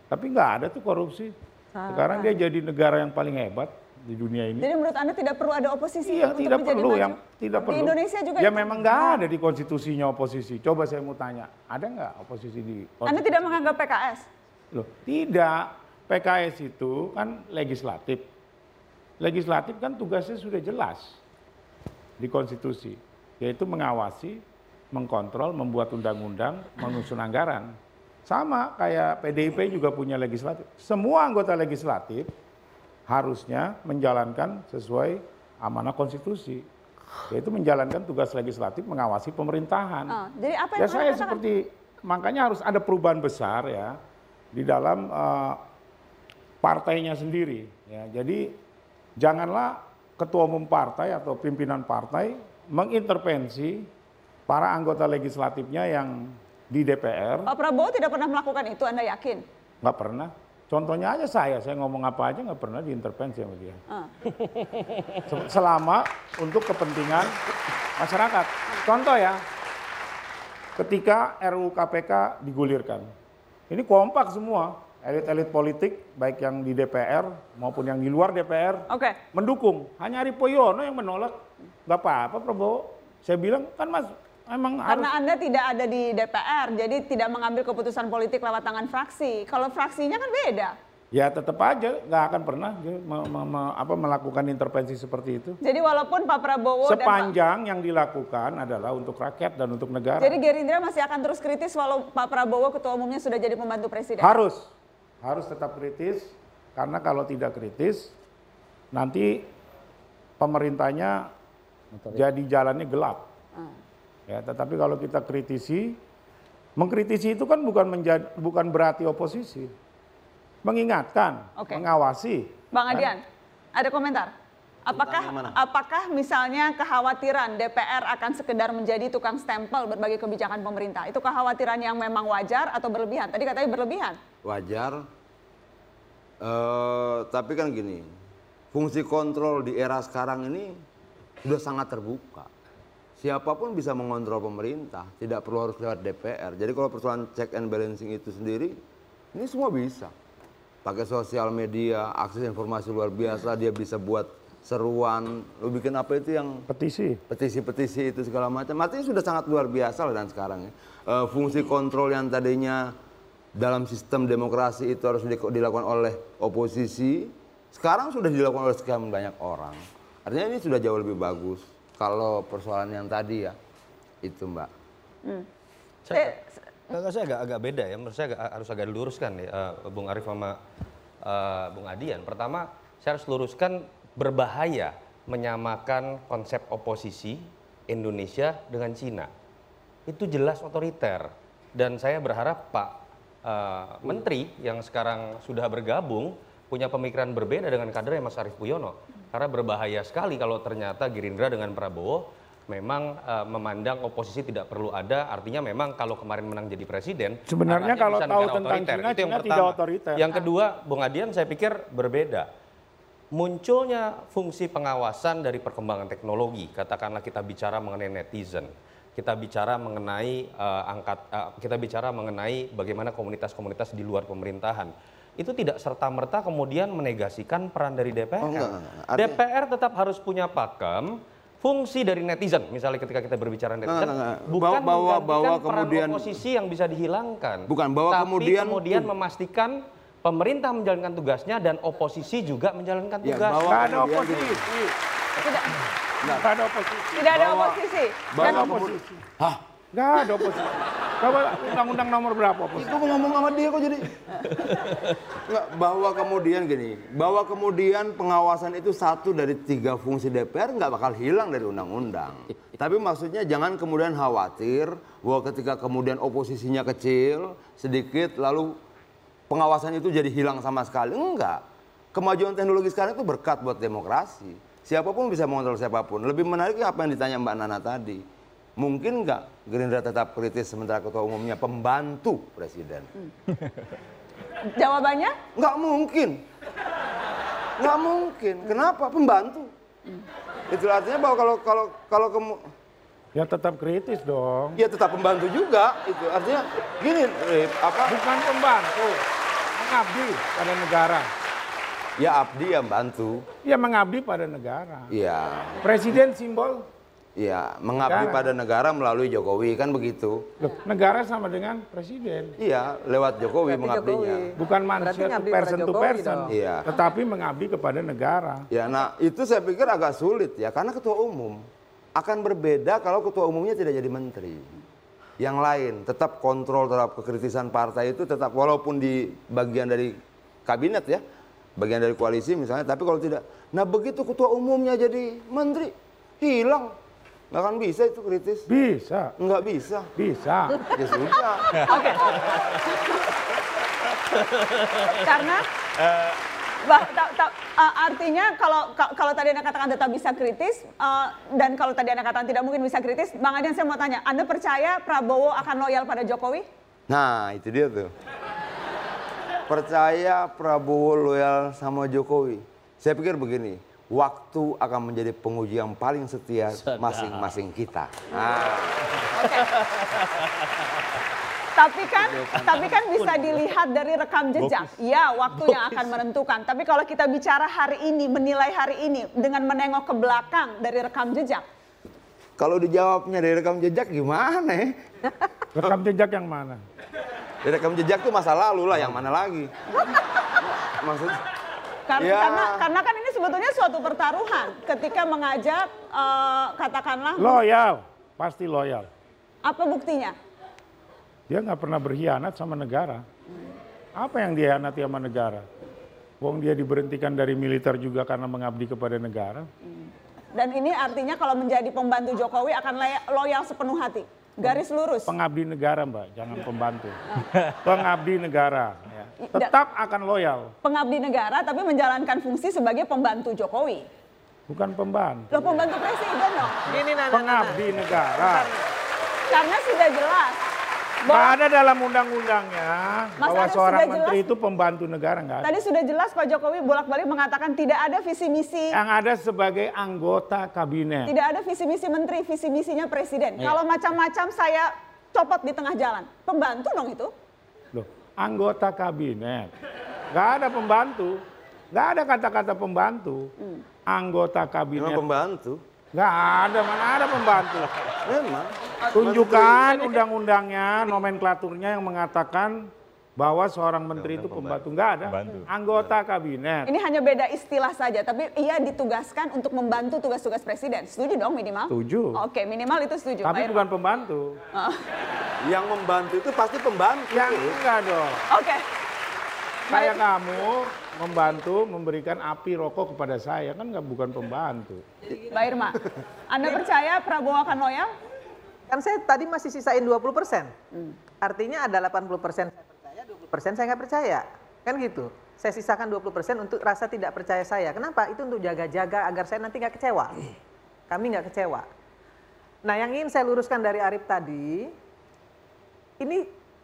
Tapi nggak ada tuh korupsi. Sekarang dia jadi negara yang paling hebat di dunia ini. Jadi menurut Anda tidak perlu ada oposisi Iya, untuk tidak menjadi perlu maju? yang tidak Di perlu. Indonesia juga Ya itu. memang nggak ada di konstitusinya oposisi. Coba saya mau tanya, ada nggak oposisi di Anda konstitusi? tidak menganggap PKS? Loh, tidak. PKS itu kan legislatif. Legislatif kan tugasnya sudah jelas di konstitusi, yaitu mengawasi, mengkontrol, membuat undang-undang, menyusun anggaran. Sama kayak PDIP juga punya legislatif. Semua anggota legislatif harusnya menjalankan sesuai amanah konstitusi, yaitu menjalankan tugas legislatif mengawasi pemerintahan. Ah, jadi apa yang Ya saya katakan? seperti makanya harus ada perubahan besar ya di dalam eh, partainya sendiri. Ya, jadi janganlah ketua umum partai atau pimpinan partai mengintervensi para anggota legislatifnya yang di DPR Pak Prabowo tidak pernah melakukan itu, Anda yakin? nggak pernah. Contohnya aja saya, saya ngomong apa aja nggak pernah diintervensi sama dia. Se- Selama untuk kepentingan masyarakat. Contoh ya, ketika RUU KPK digulirkan, ini kompak semua elit-elit politik baik yang di DPR maupun yang di luar DPR Oke. mendukung. Hanya Ari Poyono yang menolak. Gak apa-apa Prabowo. Saya bilang kan mas emang harus Karena Anda tidak ada di DPR, jadi tidak mengambil keputusan politik lewat tangan fraksi. Kalau fraksinya kan beda. Ya tetap aja nggak akan pernah dia me- me- me- apa, melakukan intervensi seperti itu. Jadi walaupun Pak Prabowo dan Pak Sepanjang yang dilakukan adalah untuk rakyat dan untuk negara. Jadi Gerindra masih akan terus kritis walau Pak Prabowo ketua umumnya sudah jadi pembantu presiden. Harus, harus tetap kritis karena kalau tidak kritis nanti pemerintahnya jadi jalannya gelap. Hmm. Ya, tetapi kalau kita kritisi, mengkritisi itu kan bukan menjadi, bukan berarti oposisi, mengingatkan, Oke. mengawasi. Bang Kan? Adian, ada komentar? Apakah apakah misalnya kekhawatiran DPR akan sekedar menjadi tukang stempel berbagai kebijakan pemerintah? Itu kekhawatiran yang memang wajar atau berlebihan? Tadi katanya berlebihan. Wajar. Eh, tapi kan gini, fungsi kontrol di era sekarang ini sudah sangat terbuka. Siapa pun bisa mengontrol pemerintah, tidak perlu harus lewat DPR. Jadi kalau persoalan check and balancing itu sendiri, ini semua bisa. Pakai sosial media, akses informasi luar biasa, dia bisa buat seruan, lu bikin apa itu yang petisi, petisi-petisi itu segala macam. Artinya sudah sangat luar biasa lah dan sekarang ya. Eh, fungsi kontrol yang tadinya dalam sistem demokrasi itu harus di- dilakukan oleh oposisi, sekarang sudah dilakukan oleh sekian banyak orang. Artinya ini sudah jauh lebih bagus. Kalau persoalan yang tadi ya, itu mbak. Hmm. Saya, Enggak, saya agak, agak beda ya, menurut saya agak- harus agak diluruskan nih, eh, Bung Arief sama eh, Bung Adian. Pertama, saya harus luruskan berbahaya menyamakan konsep oposisi Indonesia dengan Cina. Itu jelas otoriter. Dan saya berharap Pak eh, Menteri yang sekarang sudah bergabung punya pemikiran berbeda dengan kadernya Mas Arief Puyono. Karena berbahaya sekali kalau ternyata Gerindra dengan Prabowo memang eh, memandang oposisi tidak perlu ada. Artinya memang kalau kemarin menang jadi presiden, Sebenarnya kalau tahu tentang otoriter. Cina, Itu yang Cina tidak pertama. otoriter. Yang kedua, Bung Adian saya pikir berbeda. Munculnya fungsi pengawasan dari perkembangan teknologi, katakanlah kita bicara mengenai netizen, kita bicara mengenai eh, angkat, eh, kita bicara mengenai bagaimana komunitas-komunitas di luar pemerintahan. Itu tidak serta merta kemudian menegasikan peran dari DPR. Oh, enggak, enggak. Artinya- DPR tetap harus punya pakem fungsi dari netizen. Misalnya ketika kita berbicara netizen, enggak, enggak. bukan Bahwa- bahwa- menggantikan bahwa peran kemudian- oposisi yang bisa dihilangkan. Bukan, bahwa Tapi kemudian- kemudian memastikan pemerintah menjalankan tugasnya dan oposisi juga menjalankan Ya, tugas. bahwa Nggak ada kemudian oposisi. Tidak, Nggak ada oposisi. tidak ada Bahwa- oposisi. Ada oposisi. Hah? Nggak ada oposisi. Coba undang-undang nomor berapa oposisi? Itu ngomong sama dia kok jadi. Nggak, bahwa kemudian gini, bahwa kemudian pengawasan itu satu dari tiga fungsi DPR nggak bakal hilang dari undang-undang. Tapi maksudnya jangan kemudian khawatir bahwa ketika kemudian oposisinya kecil, sedikit, lalu pengawasan itu jadi hilang sama sekali. Enggak. Kemajuan teknologi sekarang itu berkat buat demokrasi. Siapa pun bisa mengontrol siapa pun. Lebih menariknya apa yang ditanya Mbak Nana tadi. Mungkin nggak Gerindra tetap kritis sementara ketua umumnya pembantu presiden? Jawabannya? Nggak mungkin. Nggak mungkin. Kenapa? Pembantu. Itu artinya bahwa kalau kalau kalau kamu Ya tetap kritis dong. ya tetap pembantu juga. Itu artinya gini, Rip, apa? Bukan pembantu, mengabdi pada negara. Ya abdi ya bantu. Ya mengabdi pada negara. Ya, Presiden simbol, ya mengabdi Negara. pada negara melalui Jokowi kan begitu. Loh, negara sama dengan presiden. Iya, lewat Jokowi mengabdinya. Bukan manusia to person to Jokowi person. Iya. Tetapi mengabdi kepada negara. Ya, nah itu saya pikir agak sulit ya, karena ketua umum akan berbeda kalau ketua umumnya tidak jadi menteri. Yang lain tetap kontrol terhadap kekritisan partai itu tetap walaupun di bagian dari kabinet ya, bagian dari koalisi misalnya, tapi kalau tidak, nah begitu ketua umumnya jadi menteri hilang, nggak akan bisa itu kritis. Bisa. Nggak bisa. Bisa. Ya sudah. Oke. Karena Bah, ta- ta- uh, artinya kalau ka- kalau tadi anda katakan tetap bisa kritis uh, dan kalau tadi anda katakan tidak mungkin bisa kritis, Bang Adian saya mau tanya, anda percaya Prabowo akan loyal pada Jokowi? Nah, itu dia tuh. Percaya Prabowo loyal sama Jokowi. Saya pikir begini, waktu akan menjadi penguji yang paling setia masing-masing kita. Nah, Tapi kan, tapi kan bisa dilihat dari rekam jejak. Ya, waktu yang akan menentukan. Tapi kalau kita bicara hari ini, menilai hari ini dengan menengok ke belakang dari rekam jejak, kalau dijawabnya dari rekam jejak gimana ya? Rekam jejak yang mana? Dari rekam jejak tuh masa lalu lah, yang mana lagi? maksudnya. Karena, Ya. karena karena kan ini sebetulnya suatu pertaruhan ketika mengajak eh, katakanlah Loyal, pasti loyal. apa buktinya? Dia nggak pernah berkhianat sama negara. Apa yang dia hianati sama negara? Wong dia diberhentikan dari militer juga karena mengabdi kepada negara. Dan ini artinya kalau menjadi pembantu Jokowi akan loyal sepenuh hati, garis lurus. Pengabdi negara mbak, jangan pembantu. Pengabdi negara. ya. Tetap akan loyal, Pengabdi negara tapi menjalankan fungsi sebagai pembantu Jokowi. bukan pembantu. Loh pembantu presiden dong. Gini Nana. Pengabdi negara. Karena sudah jelas Nggak ada dalam undang-undangnya bahwa seorang menteri jelas. itu pembantu negara nggak ada. Tadi sudah jelas Pak Jokowi bolak-balik mengatakan tidak ada visi misi, Yang ada sebagai anggota kabinet. tidak ada visi misi menteri, visi misinya presiden. Iya. Kalau macam-macam saya copot di tengah jalan, pembantu dong itu. Loh, anggota kabinet. Nggak ada pembantu. Nggak ada kata-kata pembantu. Anggota kabinet. Memang pembantu. Nggak ada, mana ada pembantu. Memang. Tunjukkan undang-undangnya, nomenklaturnya yang mengatakan bahwa seorang menteri itu pembantu. Nggak ada. Anggota kabinet. Ini hanya beda istilah saja, tapi ia ditugaskan untuk membantu tugas-tugas presiden. Setuju dong minimal? Setuju. Oke, minimal itu setuju. Tapi Pak bukan pembantu. Oh, Yang membantu itu pasti pembantu. Yang enggak dong. Oke. Kayak kamu membantu memberikan api rokok kepada saya kan nggak bukan pembantu. Mbak Irma, Anda percaya Prabowo akan loyal? Kan saya tadi masih sisain 20 persen. Artinya ada 80 persen saya percaya, 20 persen saya nggak percaya. Kan gitu. Saya sisakan 20 persen untuk rasa tidak percaya saya. Kenapa? Itu untuk jaga-jaga agar saya nanti nggak kecewa. Kami nggak kecewa. Nah yang ingin saya luruskan dari Arif tadi, ini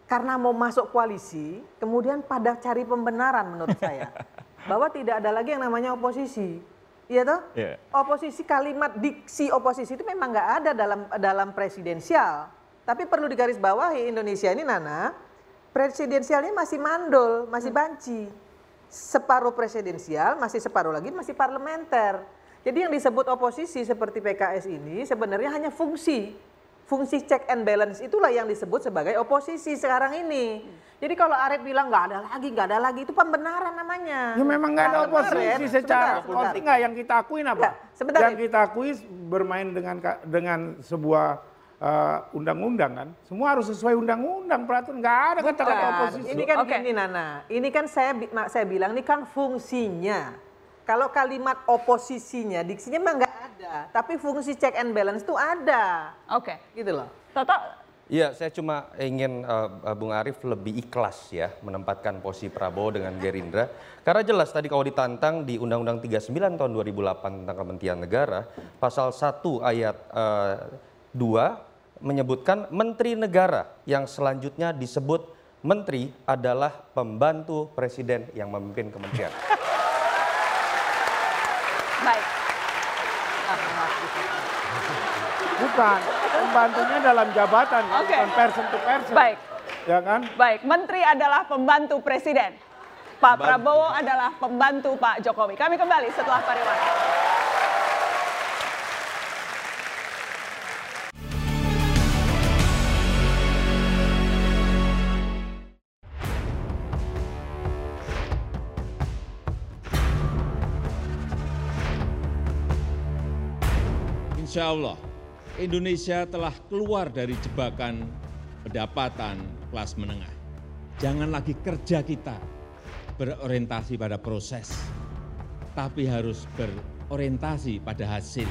karena mau masuk koalisi, kemudian pada cari pembenaran menurut saya. Bahwa tidak ada lagi yang namanya oposisi. Iya toh? Iya. Oposisi kalimat diksi oposisi itu memang nggak ada dalam dalam presidensial. Tapi perlu digarisbawahi Indonesia ini Nana, presidensialnya masih mandul, masih banci. Separuh presidensial, masih separuh lagi masih parlementer. Jadi yang disebut oposisi seperti PKS ini sebenarnya hanya fungsi. Fungsi check and balance itulah yang disebut sebagai oposisi sekarang ini. Jadi kalau Arif bilang nggak ada lagi, nggak ada lagi, itu pembenaran namanya. Ya memang nggak ada oposisi secara konflik nggak yang kita akuin apa? Ya, sebentar, yang kita akui bermain dengan dengan sebuah uh, undang-undang kan. Semua harus sesuai undang-undang peraturan. Nggak ada kata-kata oposisi. Ini kan gini Nana, ini kan saya saya bilang ini kan fungsinya. Kalau kalimat oposisinya, diksinya memang nggak ada, tapi fungsi check and balance itu ada. Oke. Gitu loh. Toto, Iya, saya cuma ingin eh, Bung Arief lebih ikhlas ya menempatkan posisi Prabowo dengan Gerindra. Karena jelas tadi kalau ditantang di Undang-Undang 39 tahun 2008 tentang Kementerian Negara, pasal 1 ayat eh, 2 menyebutkan menteri negara yang selanjutnya disebut menteri adalah pembantu presiden yang memimpin kementerian. baik. Bukan. Pembantunya dalam jabatan, Oke. bukan person to person. Baik. Ya kan? Baik, menteri adalah pembantu presiden. Pak Prabowo adalah pembantu Pak Jokowi. Kami kembali setelah pariwara. Insya Allah, Indonesia telah keluar dari jebakan pendapatan kelas menengah. Jangan lagi kerja kita berorientasi pada proses, tapi harus berorientasi pada hasil.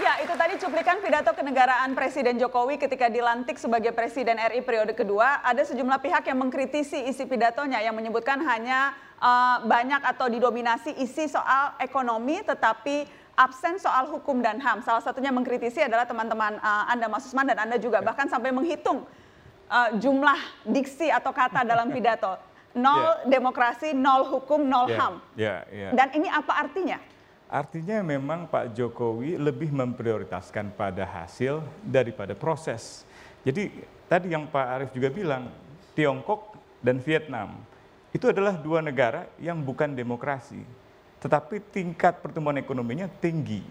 Ya, itu tadi cuplikan pidato kenegaraan Presiden Jokowi ketika dilantik sebagai Presiden RI periode kedua. Ada sejumlah pihak yang mengkritisi isi pidatonya yang menyebutkan hanya eh, banyak atau didominasi isi soal ekonomi tetapi absen soal hukum dan HAM. Salah satunya mengkritisi adalah teman-teman eh, Anda Mas Usman dan Anda juga bahkan sampai menghitung eh, jumlah diksi atau kata dalam pidato. Nol demokrasi, nol hukum, nol Ya, HAM. ya, ya. Dan ini apa artinya? Artinya memang Pak Jokowi lebih memprioritaskan pada hasil daripada proses. Jadi tadi yang Pak Arief juga bilang, Tiongkok dan Vietnam itu adalah dua negara yang bukan demokrasi, tetapi tingkat pertumbuhan ekonominya tinggi.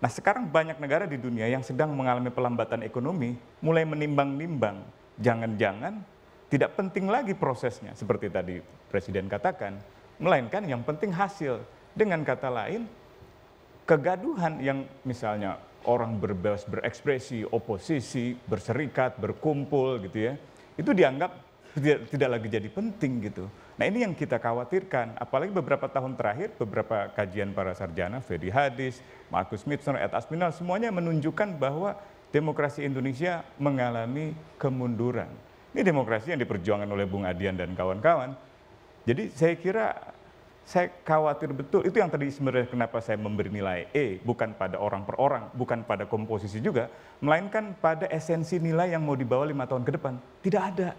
Nah sekarang banyak negara di dunia yang sedang mengalami pelambatan ekonomi, mulai menimbang-nimbang, jangan-jangan tidak penting lagi prosesnya, seperti tadi Presiden katakan, melainkan yang penting hasil. Dengan kata lain, kegaduhan yang misalnya orang berbebas berekspresi, oposisi, berserikat, berkumpul gitu ya, itu dianggap tidak, tidak lagi jadi penting gitu. Nah ini yang kita khawatirkan, apalagi beberapa tahun terakhir, beberapa kajian para sarjana, Fedi Hadis, Markus Mitzner, Ed Aspinall, semuanya menunjukkan bahwa demokrasi Indonesia mengalami kemunduran. Ini demokrasi yang diperjuangkan oleh Bung Adian dan kawan-kawan. Jadi saya kira saya khawatir betul, itu yang tadi sebenarnya kenapa saya memberi nilai E, bukan pada orang per orang, bukan pada komposisi juga, melainkan pada esensi nilai yang mau dibawa lima tahun ke depan. Tidak ada.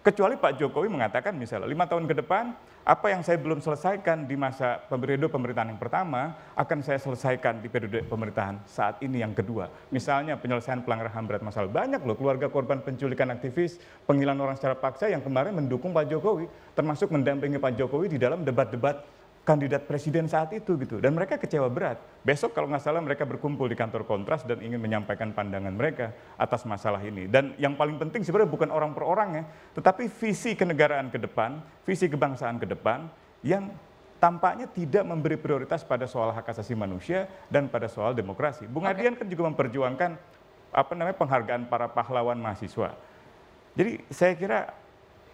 Kecuali Pak Jokowi mengatakan misalnya, lima tahun ke depan, apa yang saya belum selesaikan di masa periode pemerintahan yang pertama, akan saya selesaikan di periode pemerintahan saat ini yang kedua. Misalnya penyelesaian pelanggaran HAM berat masalah. Banyak loh keluarga korban penculikan aktivis, penghilangan orang secara paksa yang kemarin mendukung Pak Jokowi, termasuk mendampingi Pak Jokowi di dalam debat-debat kandidat presiden saat itu gitu dan mereka kecewa berat. Besok kalau nggak salah mereka berkumpul di kantor Kontras dan ingin menyampaikan pandangan mereka atas masalah ini. Dan yang paling penting sebenarnya bukan orang per orang ya, tetapi visi kenegaraan ke depan, visi kebangsaan ke depan yang tampaknya tidak memberi prioritas pada soal hak asasi manusia dan pada soal demokrasi. Bung okay. Adian kan juga memperjuangkan apa namanya penghargaan para pahlawan mahasiswa. Jadi saya kira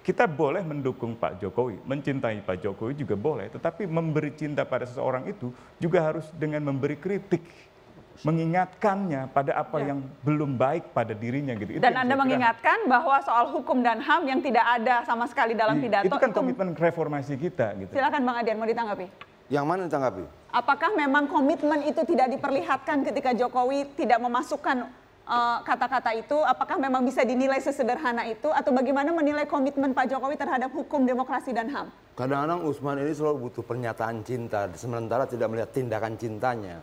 kita boleh mendukung Pak Jokowi, mencintai Pak Jokowi juga boleh, tetapi memberi cinta pada seseorang itu juga harus dengan memberi kritik, mengingatkannya pada apa ya. yang belum baik pada dirinya gitu. Dan itu Anda mengingatkan bahwa soal hukum dan HAM yang tidak ada sama sekali dalam pidato. Itu kan komitmen reformasi kita gitu. Silakan Bang Adian mau ditanggapi. Yang mana ditanggapi? Apakah memang komitmen itu tidak diperlihatkan ketika Jokowi tidak memasukkan kata-kata uh, itu apakah memang bisa dinilai sesederhana itu atau bagaimana menilai komitmen Pak Jokowi terhadap hukum demokrasi dan HAM? Kadang-kadang Usman ini selalu butuh pernyataan cinta sementara tidak melihat tindakan cintanya.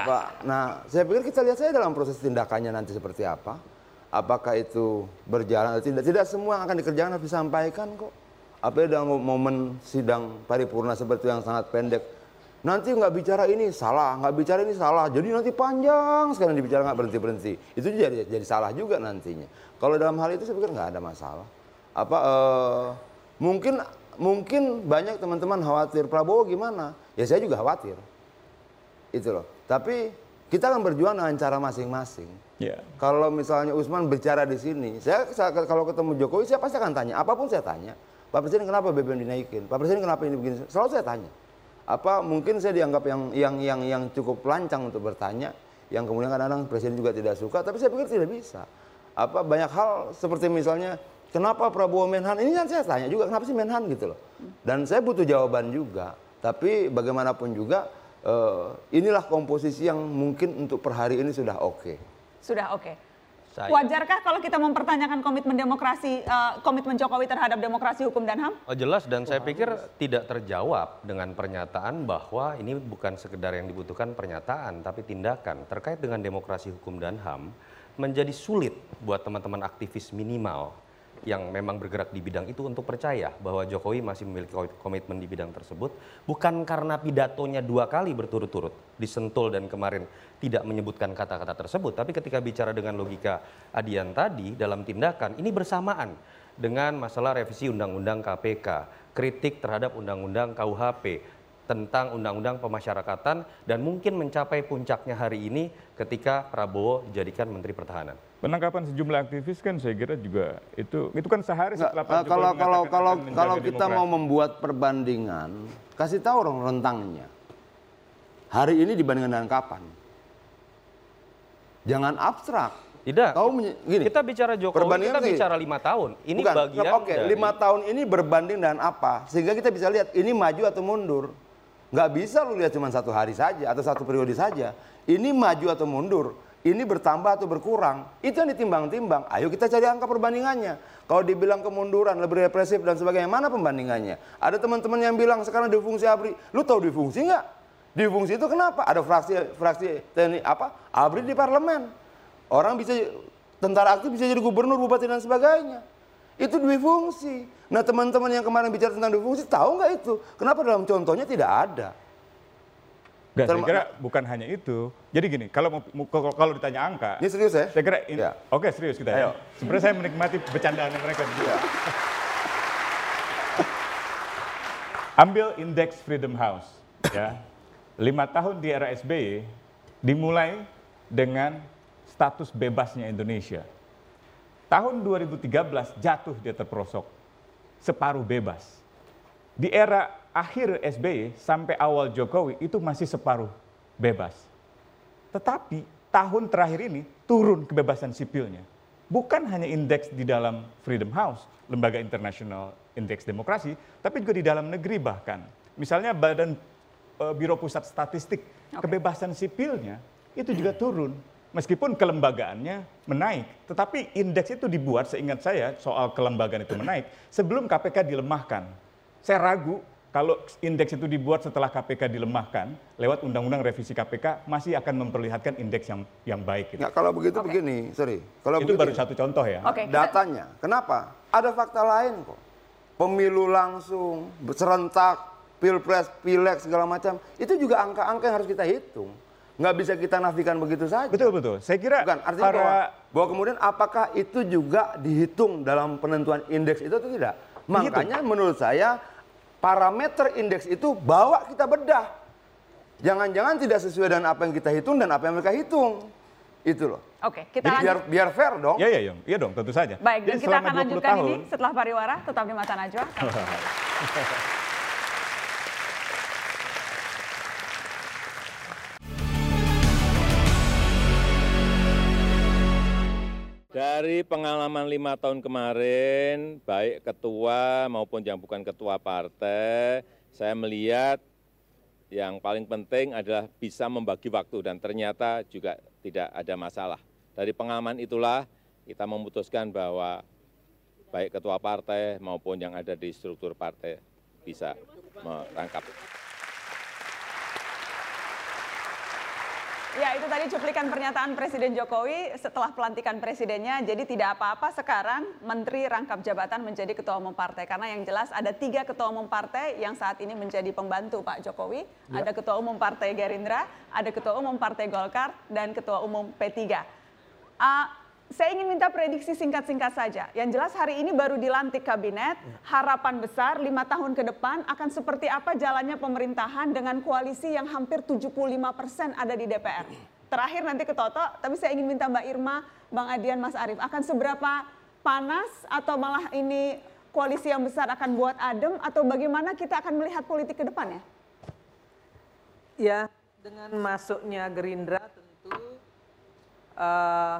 apa? Nah, saya pikir kita lihat saja dalam proses tindakannya nanti seperti apa. Apakah itu berjalan atau tidak? Tidak semua yang akan dikerjakan harus disampaikan kok. Apa dalam momen sidang paripurna seperti yang sangat pendek nanti nggak bicara ini salah, nggak bicara ini salah. Jadi nanti panjang sekali dibicara nggak berhenti berhenti. Itu jadi jadi salah juga nantinya. Kalau dalam hal itu saya pikir nggak ada masalah. Apa uh, mungkin mungkin banyak teman-teman khawatir Prabowo gimana? Ya saya juga khawatir. Itu loh. Tapi kita akan berjuang dengan cara masing-masing. Yeah. Kalau misalnya Usman bicara di sini, saya kalau ketemu Jokowi saya pasti akan tanya, apa pun saya tanya. Pak Presiden kenapa BBM dinaikin? Pak Presiden kenapa ini begini? Selalu saya tanya apa mungkin saya dianggap yang yang yang yang cukup lancang untuk bertanya yang kemudian kadang-kadang presiden juga tidak suka tapi saya pikir tidak bisa apa banyak hal seperti misalnya kenapa Prabowo Menhan ini kan saya tanya juga kenapa sih Menhan gitu loh dan saya butuh jawaban juga tapi bagaimanapun juga uh, inilah komposisi yang mungkin untuk per hari ini sudah oke okay. sudah oke okay. Saya. Wajarkah kalau kita mempertanyakan komitmen demokrasi, uh, komitmen Jokowi terhadap demokrasi hukum dan HAM? Oh, jelas dan saya pikir tidak terjawab dengan pernyataan bahwa ini bukan sekedar yang dibutuhkan pernyataan, tapi tindakan terkait dengan demokrasi hukum dan HAM menjadi sulit buat teman-teman aktivis minimal yang memang bergerak di bidang itu untuk percaya bahwa Jokowi masih memiliki komitmen di bidang tersebut bukan karena pidatonya dua kali berturut-turut di Sentul dan kemarin tidak menyebutkan kata-kata tersebut tapi ketika bicara dengan logika Adian tadi dalam tindakan ini bersamaan dengan masalah revisi undang-undang KPK kritik terhadap undang-undang KUHP tentang undang-undang pemasyarakatan dan mungkin mencapai puncaknya hari ini ketika Prabowo dijadikan Menteri Pertahanan. Penangkapan sejumlah aktivis kan saya kira juga itu itu kan sehari setelah Pak Jokowi kalau kalau kalau kalau kita demokrasi. mau membuat perbandingan kasih tahu orang rentangnya. Hari ini dibandingkan dengan kapan? Jangan abstrak. Tidak. Tahu gini. Kita bicara Jokowi, kita bicara lima tahun. Ini Bukan, bagian Oke, okay, lima tahun ini berbanding dengan apa? Sehingga kita bisa lihat ini maju atau mundur. Nggak bisa lu lihat cuma satu hari saja atau satu periode saja. Ini maju atau mundur ini bertambah atau berkurang, itu yang ditimbang-timbang. Ayo kita cari angka perbandingannya. Kalau dibilang kemunduran, lebih represif dan sebagainya, mana perbandingannya? Ada teman-teman yang bilang sekarang di fungsi ABRI, lu tahu di fungsi nggak? Di fungsi itu kenapa? Ada fraksi fraksi TNI apa? ABRI di parlemen. Orang bisa tentara aktif bisa jadi gubernur, bupati dan sebagainya. Itu dua fungsi. Nah teman-teman yang kemarin bicara tentang dua fungsi tahu nggak itu? Kenapa dalam contohnya tidak ada? Nggak, saya kira bukan hanya itu. Jadi gini, kalau kalau ditanya angka, Ini serius ya? saya kira in- Ya. oke serius kita. Ayo. Ya. Sebenarnya saya menikmati bercandaan mereka. Iya. Ambil indeks Freedom House, ya. Lima tahun di era SBY dimulai dengan status bebasnya Indonesia. Tahun 2013 jatuh dia terperosok, separuh bebas. Di era akhir SBY sampai awal Jokowi itu masih separuh bebas. Tetapi tahun terakhir ini turun kebebasan sipilnya. Bukan hanya indeks di dalam Freedom House, lembaga internasional indeks demokrasi, tapi juga di dalam negeri bahkan. Misalnya Badan eh, Biro Pusat Statistik, kebebasan sipilnya itu juga turun. Meskipun kelembagaannya menaik, tetapi indeks itu dibuat seingat saya soal kelembagaan itu menaik sebelum KPK dilemahkan. Saya ragu kalau indeks itu dibuat setelah KPK dilemahkan lewat undang-undang revisi KPK masih akan memperlihatkan indeks yang yang baik. Gitu. Nggak, kalau begitu begini, sorry. Kalau itu begitu, baru satu contoh ya. Oke, kita- datanya. Kenapa? Ada fakta lain kok. Pemilu langsung, serentak, pilpres, pileg segala macam. Itu juga angka-angka yang harus kita hitung. Nggak bisa kita nafikan begitu saja. Betul betul. Saya kira Bukan, artinya para- bahwa, bahwa kemudian apakah itu juga dihitung dalam penentuan indeks itu atau tidak? Makanya menurut saya parameter indeks itu bawa kita bedah. Jangan-jangan tidak sesuai dengan apa yang kita hitung dan apa yang mereka hitung. Itu loh. Oke, kita Jadi biar biar fair dong. Iya iya iya, iya dong tentu saja. Baik, dan kita akan 20 lanjutkan tahun, ini setelah pariwara, tetap di Mata Najwa. Dari pengalaman lima tahun kemarin, baik ketua maupun yang bukan ketua partai, saya melihat yang paling penting adalah bisa membagi waktu dan ternyata juga tidak ada masalah. Dari pengalaman itulah kita memutuskan bahwa baik ketua partai maupun yang ada di struktur partai bisa merangkap. Ya, itu tadi cuplikan pernyataan Presiden Jokowi setelah pelantikan presidennya. Jadi tidak apa-apa sekarang Menteri rangkap jabatan menjadi ketua umum partai. Karena yang jelas ada tiga ketua umum partai yang saat ini menjadi pembantu Pak Jokowi. Ya. Ada ketua umum partai Gerindra, ada ketua umum partai Golkar, dan ketua umum P3. Ah, saya ingin minta prediksi singkat-singkat saja. Yang jelas hari ini baru dilantik kabinet, harapan besar lima tahun ke depan akan seperti apa jalannya pemerintahan dengan koalisi yang hampir 75 persen ada di DPR. Terakhir nanti ke Toto, tapi saya ingin minta Mbak Irma, Bang Adian, Mas Arief, akan seberapa panas atau malah ini koalisi yang besar akan buat adem atau bagaimana kita akan melihat politik ke depan ya? Ya, dengan masuknya Gerindra tentu eh,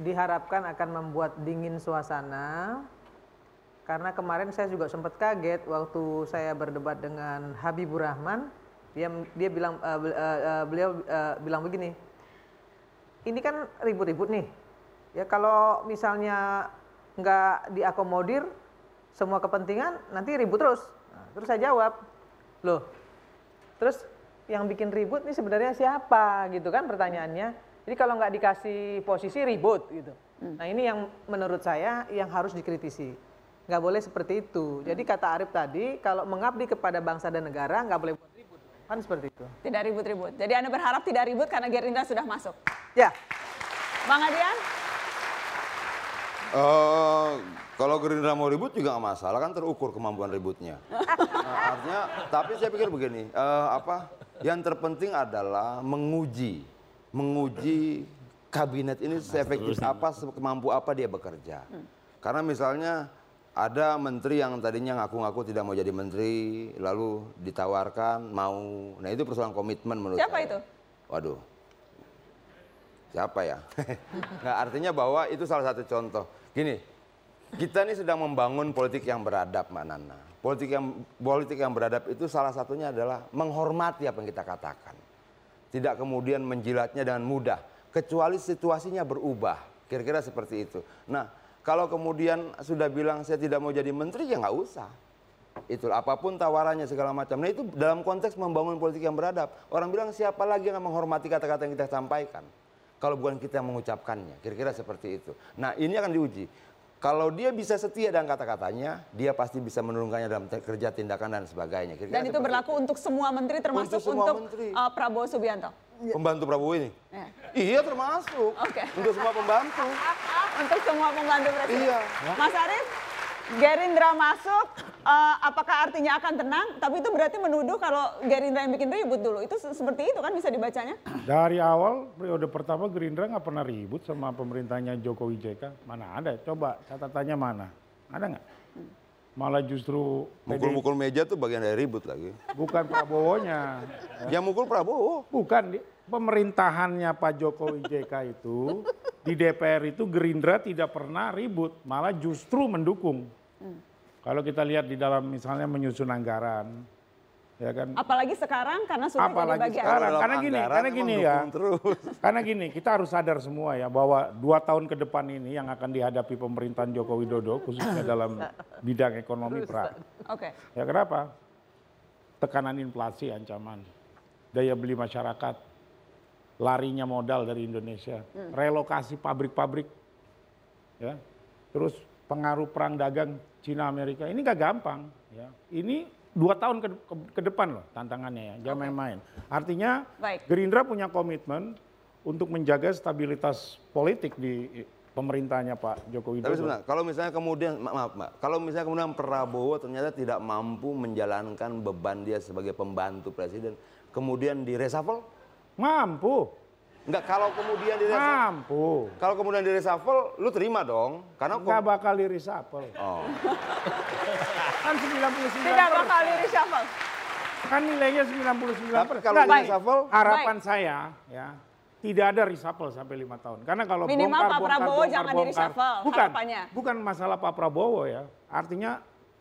diharapkan akan membuat dingin suasana. Karena kemarin saya juga sempat kaget waktu saya berdebat dengan Habibur Rahman, dia dia bilang eh, eh, beliau eh, bilang begini, ini kan ribut-ribut nih. Ya kalau misalnya nggak diakomodir semua kepentingan, nanti ribut terus. Nah, terus saya jawab, loh, terus yang bikin ribut ini sebenarnya siapa gitu kan pertanyaannya. Jadi kalau nggak dikasih posisi ribut gitu. Nah ini yang menurut saya yang harus dikritisi. Nggak boleh seperti itu. Jadi kata Arif tadi, kalau mengabdi kepada bangsa dan negara nggak boleh buat ribut. Kan seperti itu. Tidak ribut-ribut. Jadi Anda berharap tidak ribut karena Gerindra sudah masuk. Ya. Bang Adian? Eh, kalau Gerindra mau ribut juga nggak masalah kan terukur kemampuan ributnya. Nah, artinya, tapi saya pikir begini, eh, apa? Yang terpenting adalah menguji, menguji kabinet ini seefektif apa, semampu apa dia bekerja. Karena misalnya ada menteri yang tadinya ngaku-ngaku tidak mau jadi menteri, lalu ditawarkan mau. Nah itu persoalan komitmen menurut Siapa saya. itu? Waduh. Siapa ya? Nggak artinya bahwa itu salah satu contoh. Gini, kita ini sedang membangun politik yang beradab, Mbak Nana. Politik yang politik yang beradab itu salah satunya adalah menghormati apa yang kita katakan. Tidak kemudian menjilatnya dengan mudah, kecuali situasinya berubah. Kira-kira seperti itu. Nah, kalau kemudian sudah bilang saya tidak mau jadi menteri, ya nggak usah. Itu apa pun tawarannya segala macam. Nah itu dalam konteks membangun politik yang beradab. Orang bilang siapa lagi yang menghormati kata-kata yang kita sampaikan. Kalau bukan kita yang mengucapkannya. Kira-kira seperti itu. Nah ini akan diuji. Kalau dia bisa setia dengan kata-katanya, dia pasti bisa menurunkannya dalam kerja tindakan dan sebagainya. Kira-kira Dan itu berlaku untuk semua menteri termasuk Untuk semua untuk menteri. uh, Prabowo Subianto. Pembantu Prabowo ini. Ya. Iya termasuk. Oke. Untuk semua pembantu. Untuk semua pembantu presiden. Iya. Mas Arief, Gerindra masuk, uh, apakah artinya akan tenang? Tapi itu berarti menuduh kalau Gerindra yang bikin ribut dulu. Itu se- seperti itu kan bisa dibacanya? Dari awal periode pertama Gerindra nggak pernah ribut sama pemerintahnya Jokowi JK. Mana ada? Coba catatannya mana? Ada nggak? Malah justru Mukul-mukul meja tuh bagian dari ribut lagi. bukan Prabowo-nya. Yang mukul Prabowo. Bukan, di, pemerintahannya Pak Jokowi JK itu di DPR itu Gerindra tidak pernah ribut, malah justru mendukung. Kalau kita lihat di dalam misalnya menyusun anggaran, ya kan. Apalagi sekarang karena sudah jadi Apalagi bagian. sekarang, karena gini, karena gini ya, karena gini, kita harus sadar semua ya bahwa dua tahun ke depan ini yang akan dihadapi pemerintahan Joko Widodo khususnya dalam bidang ekonomi pra. Oke. Ya kenapa? Tekanan inflasi ancaman, daya beli masyarakat, larinya modal dari Indonesia, Hmm. relokasi pabrik-pabrik, ya, terus pengaruh perang dagang Cina Amerika ini gak gampang, ya. Ini dua tahun ke, ke- ke depan loh tantangannya ya, jangan main-main. Artinya Baik. Gerindra punya komitmen untuk menjaga stabilitas politik di pemerintahnya Pak Joko Widodo. Tapi sebenarnya kalau misalnya kemudian ma- maaf Mbak, kalau misalnya kemudian Prabowo ternyata tidak mampu menjalankan beban dia sebagai pembantu presiden, kemudian di reshuffle? Mampu. Enggak, kalau kemudian di reshuffle. Mampu. Kalau kemudian di reshuffle, lu terima dong. Karena Nggak bakal di reshuffle. Oh. Kan 99 Tidak bakal di reshuffle. Kan nilainya 99 Tapi kalau Nggak, di reshuffle? harapan saya ya tidak ada reshuffle sampai lima tahun. Karena kalau Minimal bongkar, Pak Prabowo bongkar, jangan di bongkar, reshuffle, bukan, harapannya. bukan masalah Pak Prabowo ya. Artinya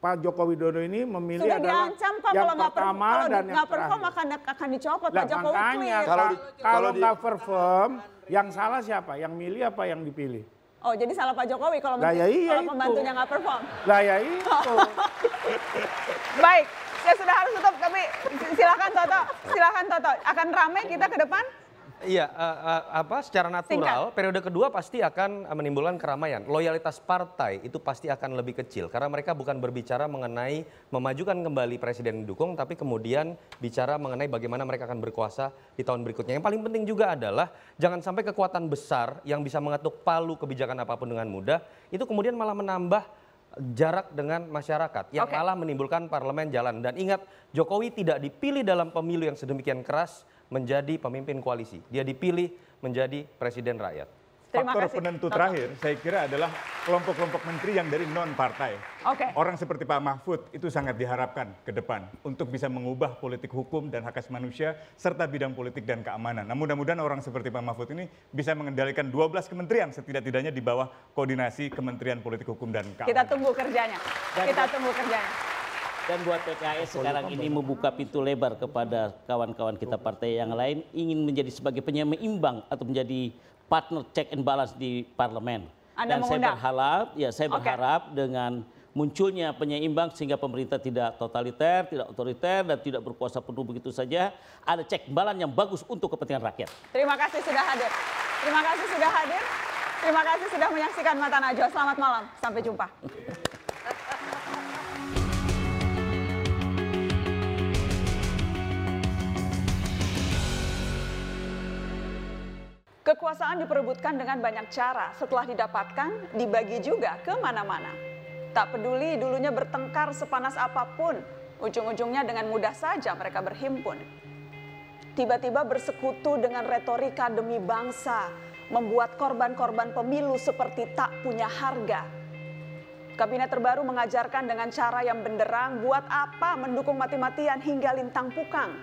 Pak Joko Widodo ini memilih Sudah adalah diancam Pak yang kalau nggak perform, pertama kalau dan yang nggak perform akan akan dicopot Pak Jokowi makanya clear. kalau kalau nggak perform, yang salah siapa? Yang milih apa yang dipilih? Oh jadi salah Pak Jokowi kalau Lah, ya iya kalau pembantunya nggak perform. Lah ya itu. Baik, saya sudah harus tutup tapi silakan Toto, silakan Toto. Akan ramai kita ke depan? Iya, eh, eh, apa secara natural periode kedua pasti akan eh, menimbulkan keramaian. Loyalitas partai itu pasti akan lebih kecil karena mereka bukan berbicara mengenai memajukan kembali presiden yang didukung, tapi kemudian bicara mengenai bagaimana mereka akan berkuasa di tahun berikutnya. Yang paling penting juga adalah jangan sampai kekuatan besar yang bisa mengetuk palu kebijakan apa pun dengan mudah itu kemudian malah menambah jarak dengan masyarakat yang malah menimbulkan parlemen jalan dan ingat Jokowi tidak dipilih dalam pemilu yang sedemikian keras menjadi pemimpin koalisi dia dipilih menjadi presiden rakyat Faktor penentu terakhir saya kira adalah kelompok-kelompok menteri yang dari non partai. Oke. Orang seperti Pak Mahfud itu sangat diharapkan ke depan untuk bisa mengubah politik hukum dan hak asasi manusia serta bidang politik dan keamanan. Nah, mudah-mudahan orang seperti Pak Mahfud ini bisa mengendalikan 12 kementerian setidak-tidaknya di bawah koordinasi Kementerian Politik Hukum dan Keamanan. Kita tunggu kerjanya. Dan- Kita tunggu kerjanya. Dan buat PKS sekarang ini membuka pintu lebar kepada kawan-kawan kita partai yang lain ingin menjadi sebagai penyeimbang atau menjadi partner check and balance di parlemen. Anda Dan saya mengundang? berharap, ya saya Oke. berharap dengan munculnya penyeimbang sehingga pemerintah tidak totaliter, tidak otoriter dan tidak berkuasa penuh begitu saja, ada cek balance yang bagus untuk kepentingan rakyat. Terima kasih sudah hadir. Terima kasih sudah hadir. Terima kasih sudah menyaksikan Mata Najwa. Selamat malam. Sampai jumpa. Kekuasaan diperebutkan dengan banyak cara. Setelah didapatkan, dibagi juga ke mana-mana. Tak peduli dulunya bertengkar sepanas apa pun, ujung-ujungnya dengan mudah saja mereka berhimpun. Tiba-tiba bersekutu dengan retorika demi bangsa, membuat korban-korban pemilu seperti tak punya harga. Kabinet terbaru mengajarkan dengan cara yang benderang, buat apa mendukung mati-matian hingga lintang pukang.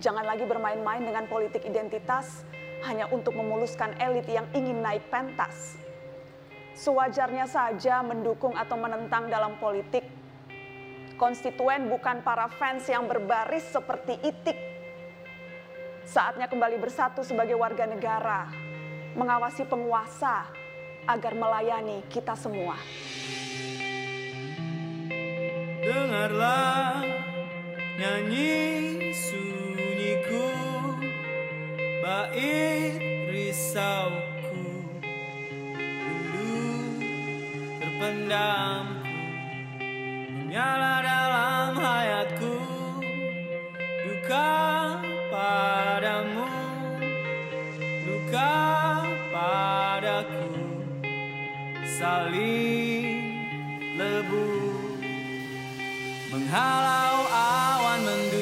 Jangan lagi bermain-main dengan politik identitas hanya untuk memuluskan elit yang ingin naik pentas. Sewajarnya saja mendukung atau menentang dalam politik. Konstituen bukan para fans yang berbaris seperti itik. Saatnya kembali bersatu sebagai warga negara, mengawasi penguasa agar melayani kita semua. Dengarlah nyanyi sunyiku Bait risauku Rindu terpendam Menyala dalam hayatku Duka padamu Duka padaku Saling lebu Menghalau awan mendung